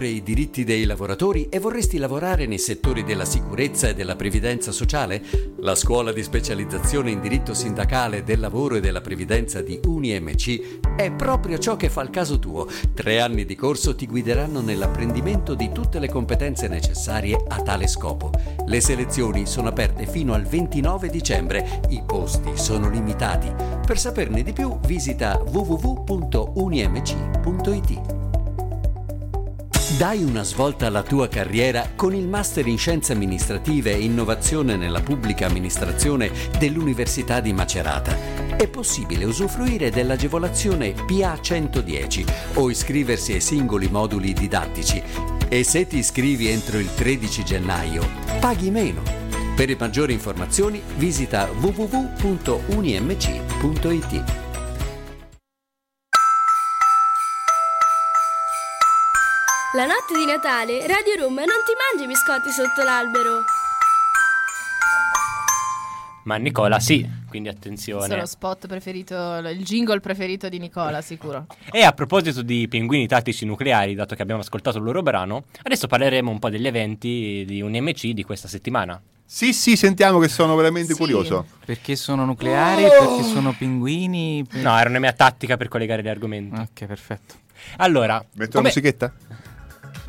Cuore i diritti dei lavoratori e vorresti lavorare nei settori della sicurezza e della previdenza sociale? La scuola di specializzazione in diritto sindacale del lavoro e della previdenza di UniMC è proprio ciò che fa il caso tuo. Tre anni di corso ti guideranno nell'apprendimento di tutte le competenze necessarie a tale scopo. Le selezioni sono aperte fino al 29 dicembre, i posti sono limitati. Per saperne di più visita www.unimc.it. Dai una svolta alla tua carriera con il Master in Scienze Amministrative e Innovazione nella Pubblica Amministrazione dell'Università di Macerata. È possibile usufruire dell'agevolazione PA 110 o iscriversi ai singoli moduli didattici. E se ti iscrivi entro il 13 gennaio, paghi meno. Per maggiori informazioni visita www.unimc.it. La notte di Natale, Radio Room non ti mangi i biscotti sotto l'albero. Ma Nicola sì, quindi Questo è attenzione. lo spot preferito, il jingle preferito di Nicola, sicuro. E a proposito di pinguini tattici nucleari, dato che abbiamo ascoltato il loro brano, adesso parleremo un po' degli eventi di un MC di questa settimana. Sì, sì, sentiamo che sono veramente curioso. Perché sono nucleari? Oh! Perché sono pinguini? Per- No, era una mia tattica per collegare gli argomenti. Ok, perfetto. Allora, Metto la come- musichetta?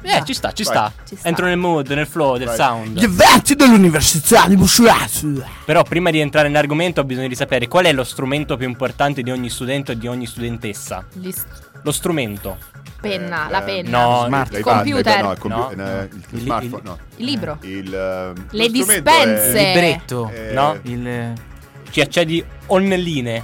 Eh, ci sta, ci sta. Ci sta. Entro nel mood, nel flow del Vai. sound. Gli eventi dell'Università di Macerata. Però prima di entrare nell'argomento ho bisogno di sapere qual è lo strumento più importante di ogni studente o di ogni studentessa. Gli st- Lo strumento. penna, la penna. No, Smart- il computer. No, il, compu- No. eh, il Il- smartphone, il- no. Il libro. Il, eh, Le lo strumento dispense. è- Libretto. Eh, No. Il... Ci accedi online.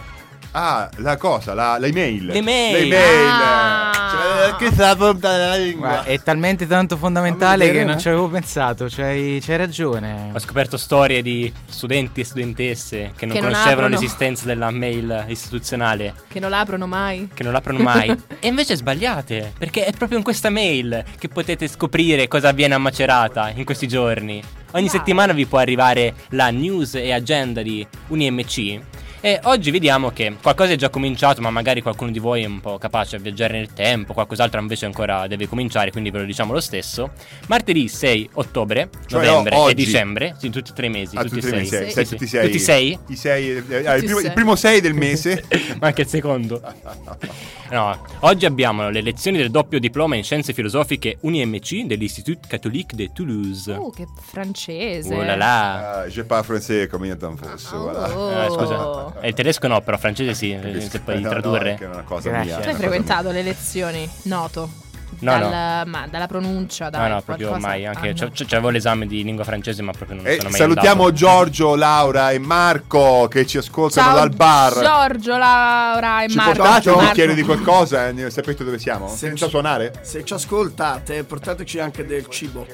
Ah, la cosa, la, l'email. L'email. L'email. Ah. Cioè, che sta punta della lingua. Guarda, è talmente tanto fondamentale che non no? ci avevo pensato. C'hai, c'hai ragione. Ho scoperto storie di studenti e studentesse che non Che non conoscevano aprono. l'esistenza della mail istituzionale, Che non l'aprono mai. che non l'aprono mai. e invece sbagliate, perché è proprio in questa mail che potete scoprire cosa avviene a Macerata in questi giorni. Ogni settimana vi può arrivare la news e agenda di UniMC. E oggi vediamo che qualcosa è già cominciato, ma magari qualcuno di voi è un po' capace a viaggiare nel tempo, qualcos'altro invece ancora deve cominciare, quindi ve lo diciamo lo stesso. Martedì 6 ottobre, Cioè, novembre o- e oggi. diciembre, sì, tutti e tre i mesi, Ah, tutti, tutti e i sei. mesi, Sì, sei, sì. tutti sei. Tutti sei? I sei, eh, eh, il, Tutti primo, sei. il primo sei del mese. ma anche il secondo. No, oggi abbiamo le lezioni del doppio diploma in scienze filosofiche UniMC dell'Institut Catholique de Toulouse. Oh, che francese. Oh là là. Ah, je parle français come io fosse. voilà. Oh. Eh, scusa, eh, il tedesco no, però francese sì, eh, se puoi No, no, tradurre. è una cosa Grazie. mia. Tu hai una cosa frequentato le lezioni, noto. No, Dal- Ma dalla pronuncia, dai. No, no, proprio qualcosa mai. Anche c'ho- c'ho- c'avevo l'esame di lingua francese, ma proprio non E sono mai Eh, salutiamo andato. Giorgio, Laura e Marco che ci ascoltano Ciao dal bar. Giorgio, Laura e Ci Marco. portate un bicchiere di qualcosa? Eh, Sapete dove siamo? Se Senza ci- suonare? Se ci ascoltate, portateci anche del cibo.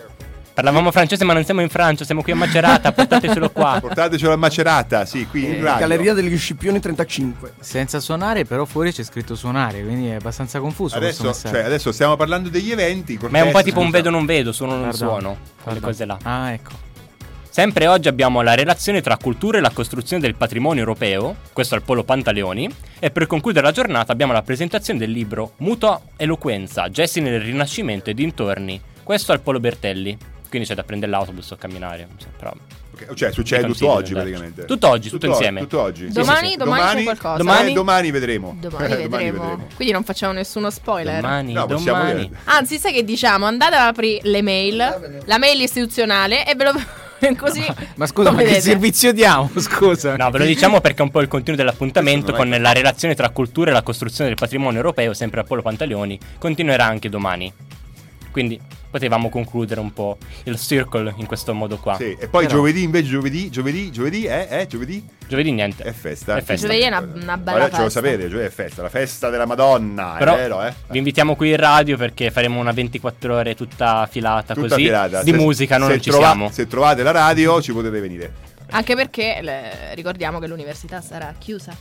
Parlavamo francese, ma non siamo in Francia, siamo qui a Macerata, portatecelo qua. Portatecelo a Macerata, sì, qui in radio. Galleria degli Scipioni 35. Senza suonare, però fuori c'è scritto suonare, quindi è abbastanza confuso Adesso, cioè, adesso stiamo parlando degli eventi. Ma è un po' tipo un vedo non vedo, suono non Pardon, suono, quelle cose là. Ah, ecco. Sempre oggi abbiamo la relazione tra cultura e la costruzione del patrimonio europeo, questo al Polo Pantaleoni, e per concludere la giornata abbiamo la presentazione del libro Mutua Eloquenza, gesti nel Rinascimento e dintorni, questo al Polo Bertelli. Quindi c'è da prendere l'autobus o camminare, però... Ok, Cioè, succede tutto oggi praticamente. Tutto oggi, tutto o- insieme. Tutto oggi. Domani- sì, sì. domani c'è qualcosa. Domani? Eh, domani vedremo. Domani vedremo. Quindi non facciamo nessuno spoiler. Domani, No, domani. Anzi, sai che diciamo? Andate ad aprire le mail, la mail istituzionale e ve lo così. Ma scusa, ma che vedete. servizio diamo? Scusa. No, ve lo diciamo perché è un po' il contenuto dell'appuntamento con la relazione tra cultura e la costruzione del patrimonio europeo, sempre a Polo Pantaleoni, continuerà anche domani. Quindi potevamo concludere un po' il circle in questo modo qua. Sì, e poi Però- giovedì invece giovedì, giovedì, giovedì, eh, eh, giovedì? Giovedì niente. È festa. È festa. Giovedì è una, una bella Allora, ce lo festa. sapete, giovedì è festa, la festa della Madonna, Però è vero, eh? vi invitiamo qui in radio perché faremo una 24 ore tutta filata Tutta così filata. di Se- musica, noi non ci trova- siamo. Se trovate la radio ci potete venire. Anche perché le- ricordiamo che l'università sarà chiusa.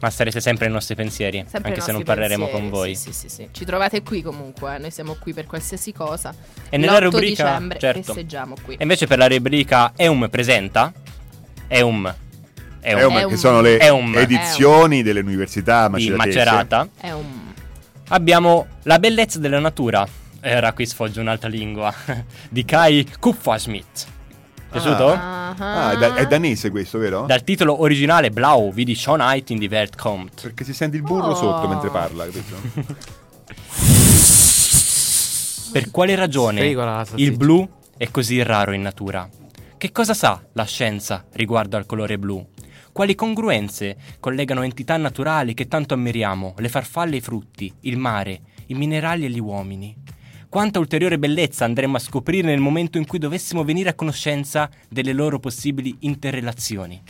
Ma sarete sempre nei nostri pensieri, Sempre anche se non parleremo pensieri, con voi. Sì, sì, sì, sì. Ci trovate qui comunque, eh, noi siamo qui per qualsiasi cosa. E nella L'8 rubrica dicembre certo. festeggiamo qui. E invece per la rubrica Eum presenta Eum Eum, Eum, che sono le Eum edizioni delle università di. Macerata. Un Abbiamo La bellezza della natura. Era qui sfoggio un'altra lingua. di Kai Kupferschmidt. Piaciuto? Ah, è, da- è danese questo, vero? Dal titolo originale Blau wie die Schönheit in die Welt kommt. Perché si sente il burro Oh. sotto mentre parla, capito? Per quale ragione il blu è così raro in natura? Che cosa sa la scienza riguardo al colore blu? Quali congruenze collegano entità naturali che tanto ammiriamo, le farfalle e i frutti, il mare, i minerali e gli uomini? Quanta ulteriore bellezza andremo a scoprire nel momento in cui dovessimo venire a conoscenza delle loro possibili interrelazioni?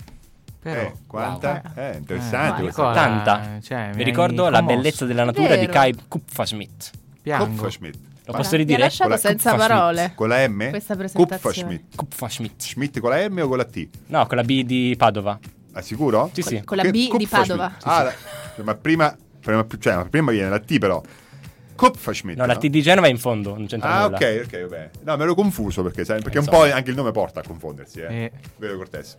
Però, eh, quanta? Eh, interessante Eh, cosa. Tanta. cioè, mi Vi ricordo la bellezza della natura di. Kai Kupferschmidt. Kupferschmidt. Lo posso mi ha ridire? lasciato Con la- senza parole. Con la M? Questa presentazione. Kupferschmidt. Kupferschmidt. Schmidt con la M o con la T? No, con la B di Padova. Ah, sicuro? Sì, sì. Con la Che- B di Kupferschmidt. Padova. Ah, la- ma prima, prima, cioè, ma prima viene la T però. Kupferschmidt. No, la T di Genova è in fondo, non c'entra Ah, nulla. ok, ok, vabbè. No, me ero confuso perché, sai, perché un Insomma. po' anche il nome porta a confondersi, eh. Eh. Vero Cortez?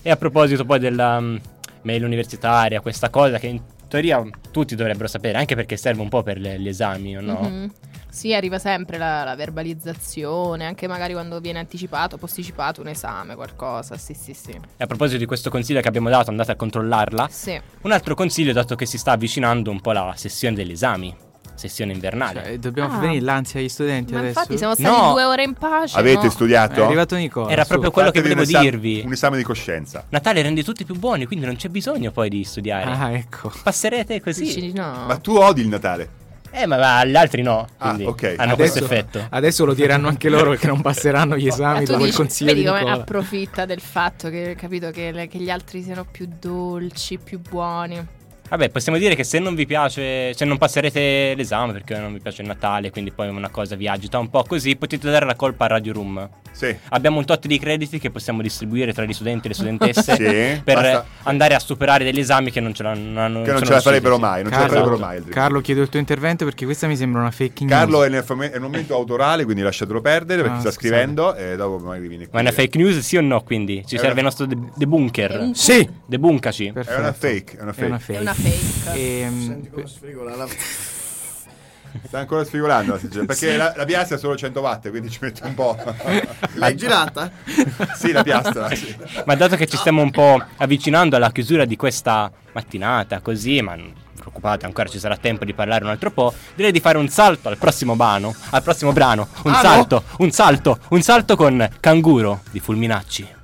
E a proposito poi della mm, mail universitaria, questa cosa che in teoria tutti dovrebbero sapere, anche perché serve un po' per le- gli esami, o no? Mhm. Sì, arriva sempre la, la verbalizzazione, anche magari quando viene anticipato posticipato un esame, qualcosa. Sì, sì, sì. E a proposito di questo consiglio che abbiamo dato, andate a controllarla. Sì. Un altro consiglio, dato che si sta avvicinando un po' la sessione degli esami, sessione invernale. Cioè, dobbiamo Ah. venire l'ansia agli studenti Ma adesso? infatti siamo stati No. due ore in pace. Avete no? studiato? È arrivato Nicola. Era su. proprio quello che volevo un esame- dirvi. Un esame di coscienza. Natale rende tutti più buoni, quindi non c'è bisogno poi di studiare. Ah, ecco. Passerete così. Dici di no. Ma tu odi il Natale? Eh, ma, ma agli altri no. Ah, Quindi ok. hanno Adesso- questo effetto. Adesso lo diranno anche loro perché non passeranno gli esami Eh, tu dopo il consiglio vedi di come approfitta del fatto che capito che, le- che gli altri siano più dolci, più buoni. Vabbè, possiamo dire che se non vi piace, se non passerete l'esame perché non vi piace il Natale, quindi poi una cosa vi agita un po' così, potete dare la colpa a Radio Room. Sì. Abbiamo un tot di crediti che possiamo distribuire tra gli studenti e le studentesse Sì, per basta. andare a superare degli esami che non ce l'hanno. non hanno- Che non ce la farebbero mai, non ce la Carlo, farebbero mai. Carlo, chiedo il tuo intervento perché questa mi sembra una fake news. Carlo è nel, fame- è nel momento autorale, quindi lasciatelo perdere perché Ah, sta scusate. scrivendo e dopo magari vieni qui. Ma è una fake news, sì o no? Quindi ci È serve una- il nostro de- debunker. Sì. Debuncaci. Perfetto. È una fake, è una È fake. una fake. È una fake. Ehm, Senti come sfrigola la... Sta ancora sfigurando la signora, perché la, la piastra è solo 100 watt, quindi ci mette un po'. L'hai girata? sì, la piastra. sì. Ma dato che ci stiamo un po' avvicinando alla chiusura di questa mattinata, così, ma non preoccupate, ancora ci sarà tempo di parlare un altro po', direi di fare un salto al prossimo brano, al prossimo brano, un Ah, no? salto, un salto, un salto con Canguro di Fulminacci.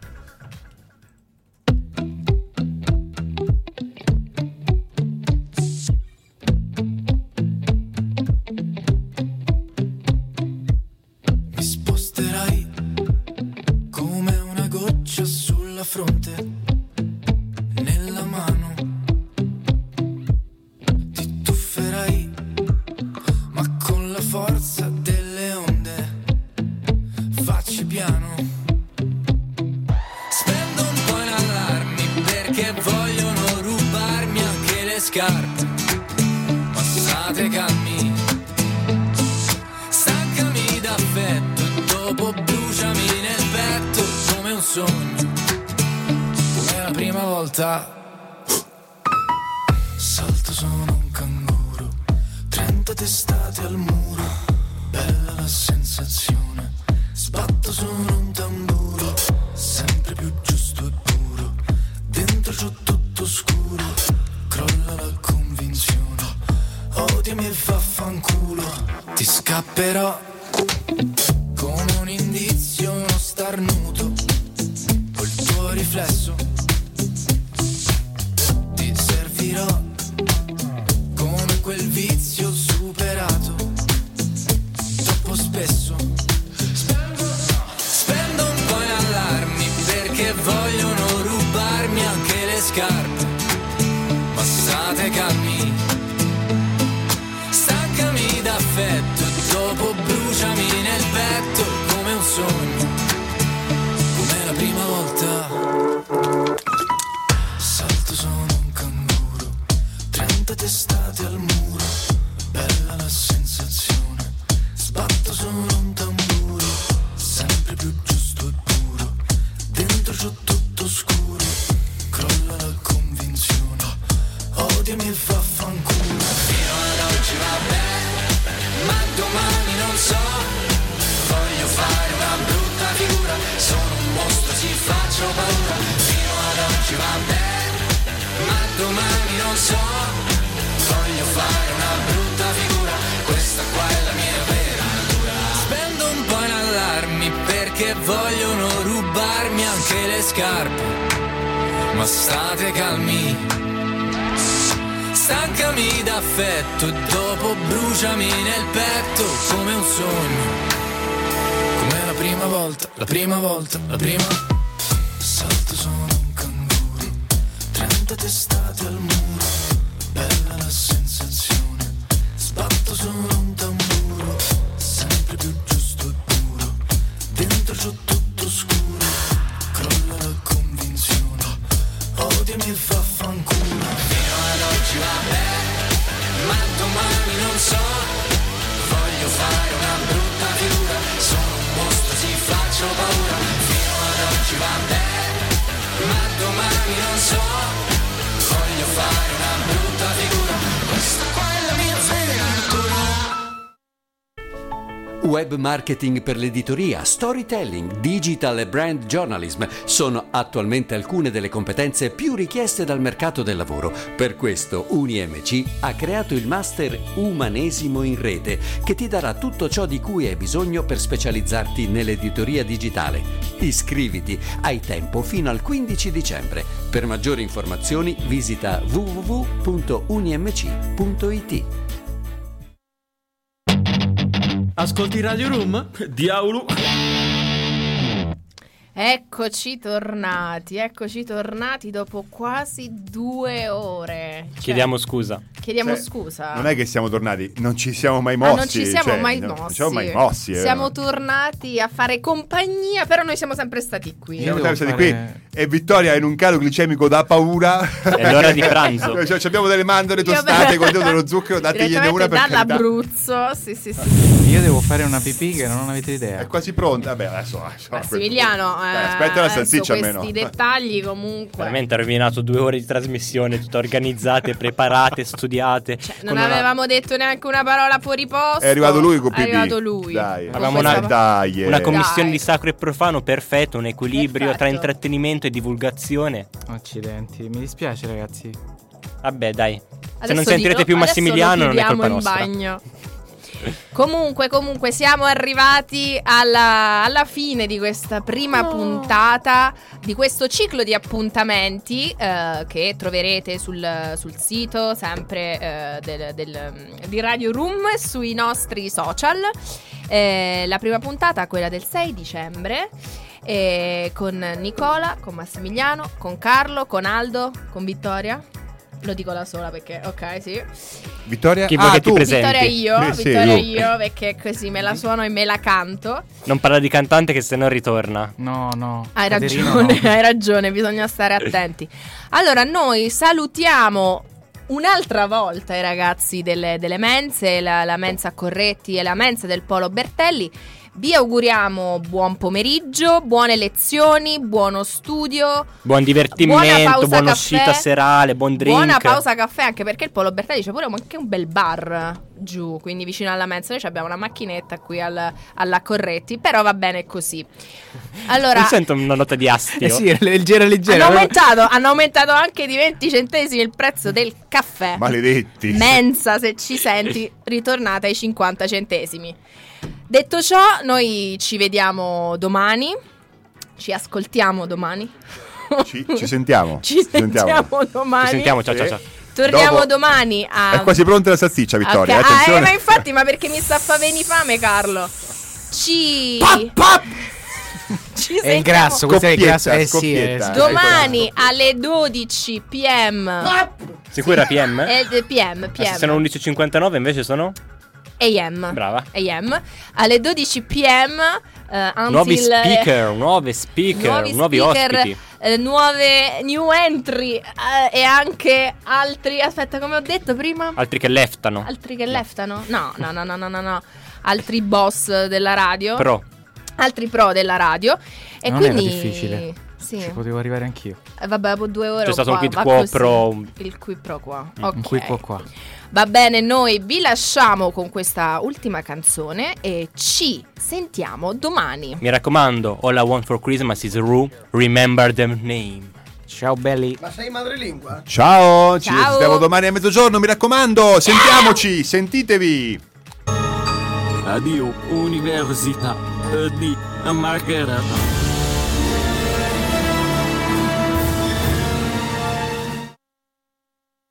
Marketing per l'editoria, storytelling, digital e brand journalism sono attualmente alcune delle competenze più richieste dal mercato del lavoro. Per questo UniMC ha creato il master Umanesimo in rete che ti darà tutto ciò di cui hai bisogno per specializzarti nell'editoria digitale. Iscriviti, hai tempo fino al 15 dicembre. Per maggiori informazioni visita www.unimc.it. Ascolti Radio Room? Diavolo! Eccoci tornati, eccoci tornati dopo quasi due ore. Cioè, Chiediamo scusa. chiediamo Cioè, scusa. Non è che siamo tornati, non ci siamo mai Ah, mossi. non ci siamo cioè, mai mossi. Non ci siamo mai mossi. eh. Siamo tornati a fare compagnia, però noi siamo sempre stati qui. Siamo sempre stati qui e Vittoria è in un calo glicemico da paura. È l'ora di pranzo. cioè, ci abbiamo delle mandorle tostate con dello zucchero, dategliene una per dall'Abruzzo. Sì, sì, sì. Io devo fare una pipì che non avete idea. È quasi pronta. Vabbè, adesso. adesso Massimiliano, Dai, eh, aspetta la salsiccia questi almeno. dettagli comunque. Veramente ha rovinato due ore di trasmissione, tutte organizzate, preparate, studiate. Cioè, Non una- avevamo detto neanche una parola fuori posto. È arrivato lui con È pipì. arrivato lui. Dai, Avevamo una, Dai, una commissione Dai. di sacro e profano perfetto, un equilibrio tra Perfetto. intrattenimento e divulgazione. Accidenti, mi dispiace ragazzi. Vabbè, dai. Se Adesso non sentirete più Massimiliano, non è colpa nostra. bagno. Comunque, comunque, siamo arrivati alla, alla fine di questa prima puntata di questo ciclo di appuntamenti eh, che troverete sul, sul sito sempre eh, del- del- di Radio Room sui nostri social. Eh, la prima puntata, quella del 6 dicembre. eh, con Nicola, con Massimiliano, con Carlo, con Aldo, con Vittoria. Lo dico da sola perché, ok, sì. Vittoria, Chi ah, che ti tu. presenti? Vittoria io, Eh, sì, Vittoria tu. io, perché così me la suono e me la canto. Non parla di cantante che se no ritorna. No, no. Hai Caterina, ragione, no. hai ragione, bisogna stare attenti. Allora, noi salutiamo un'altra volta i ragazzi delle, delle mense, la, la mensa Corretti e la mensa del Polo Bertelli. Vi auguriamo buon pomeriggio, buone lezioni, buono studio. Buon divertimento, Buona pausa buona caffè. uscita serale, buon drink. Buona pausa caffè, anche perché il Polo Bertelli c'è pure anche un bel bar giù, quindi vicino alla mensa. Noi ci abbiamo una macchinetta qui al- alla Corretti, però va bene così. Allora, Non sento una nota di astio. Eh sì, leggera leggera. hanno aumentato, hanno aumentato anche di 20 centesimi il prezzo del caffè. Maledetti. Mensa, se ci senti, ritornate ai 50 centesimi. Detto ciò, noi ci vediamo domani. Ci ascoltiamo domani. Ci, ci sentiamo. Ci sentiamo domani. Ci sentiamo, ciao ciao ciao. Torniamo Dopo- domani a. È quasi pronta la salsiccia, Vittoria. Ok, eh, ah, eh, attenzione. ma infatti, ma perché mi sta fa venire fame, Carlo? Ci. Ci È il grasso, questo è il grasso. Eh sì, eh, sì. Domani alle 12 pm. Sicura PM? Eh, PM, Ah, Se sono PM. 11.59 invece sono? AM. Brava. AM. Alle 12 pm. until- Nuovi speaker, nuove speaker, nuovi, nuovi, speaker, ospiti. eh, nuove new entry eh, e anche altri. Aspetta, come ho detto prima? Altri che leftano. Altri che leftano? No, no, no, no, no, no, no. Altri boss della radio. Pro. Altri pro della radio. E Non quindi. era difficile. Sì. Ci potevo arrivare anch'io. Eh, vabbè, dopo due ore. C'è stato qua, un quid quo pro. Il qui pro qua. Un Ok. qui qua qua. Va bene, noi vi lasciamo con questa ultima canzone e ci sentiamo domani. Mi raccomando, all I want for Christmas is Rue. Remember the name. Ciao belli. Ma sei madrelingua? Ciao, ci Ciao. vediamo domani a mezzogiorno, mi raccomando, sentiamoci, sentitevi. Radio Università di Margherita.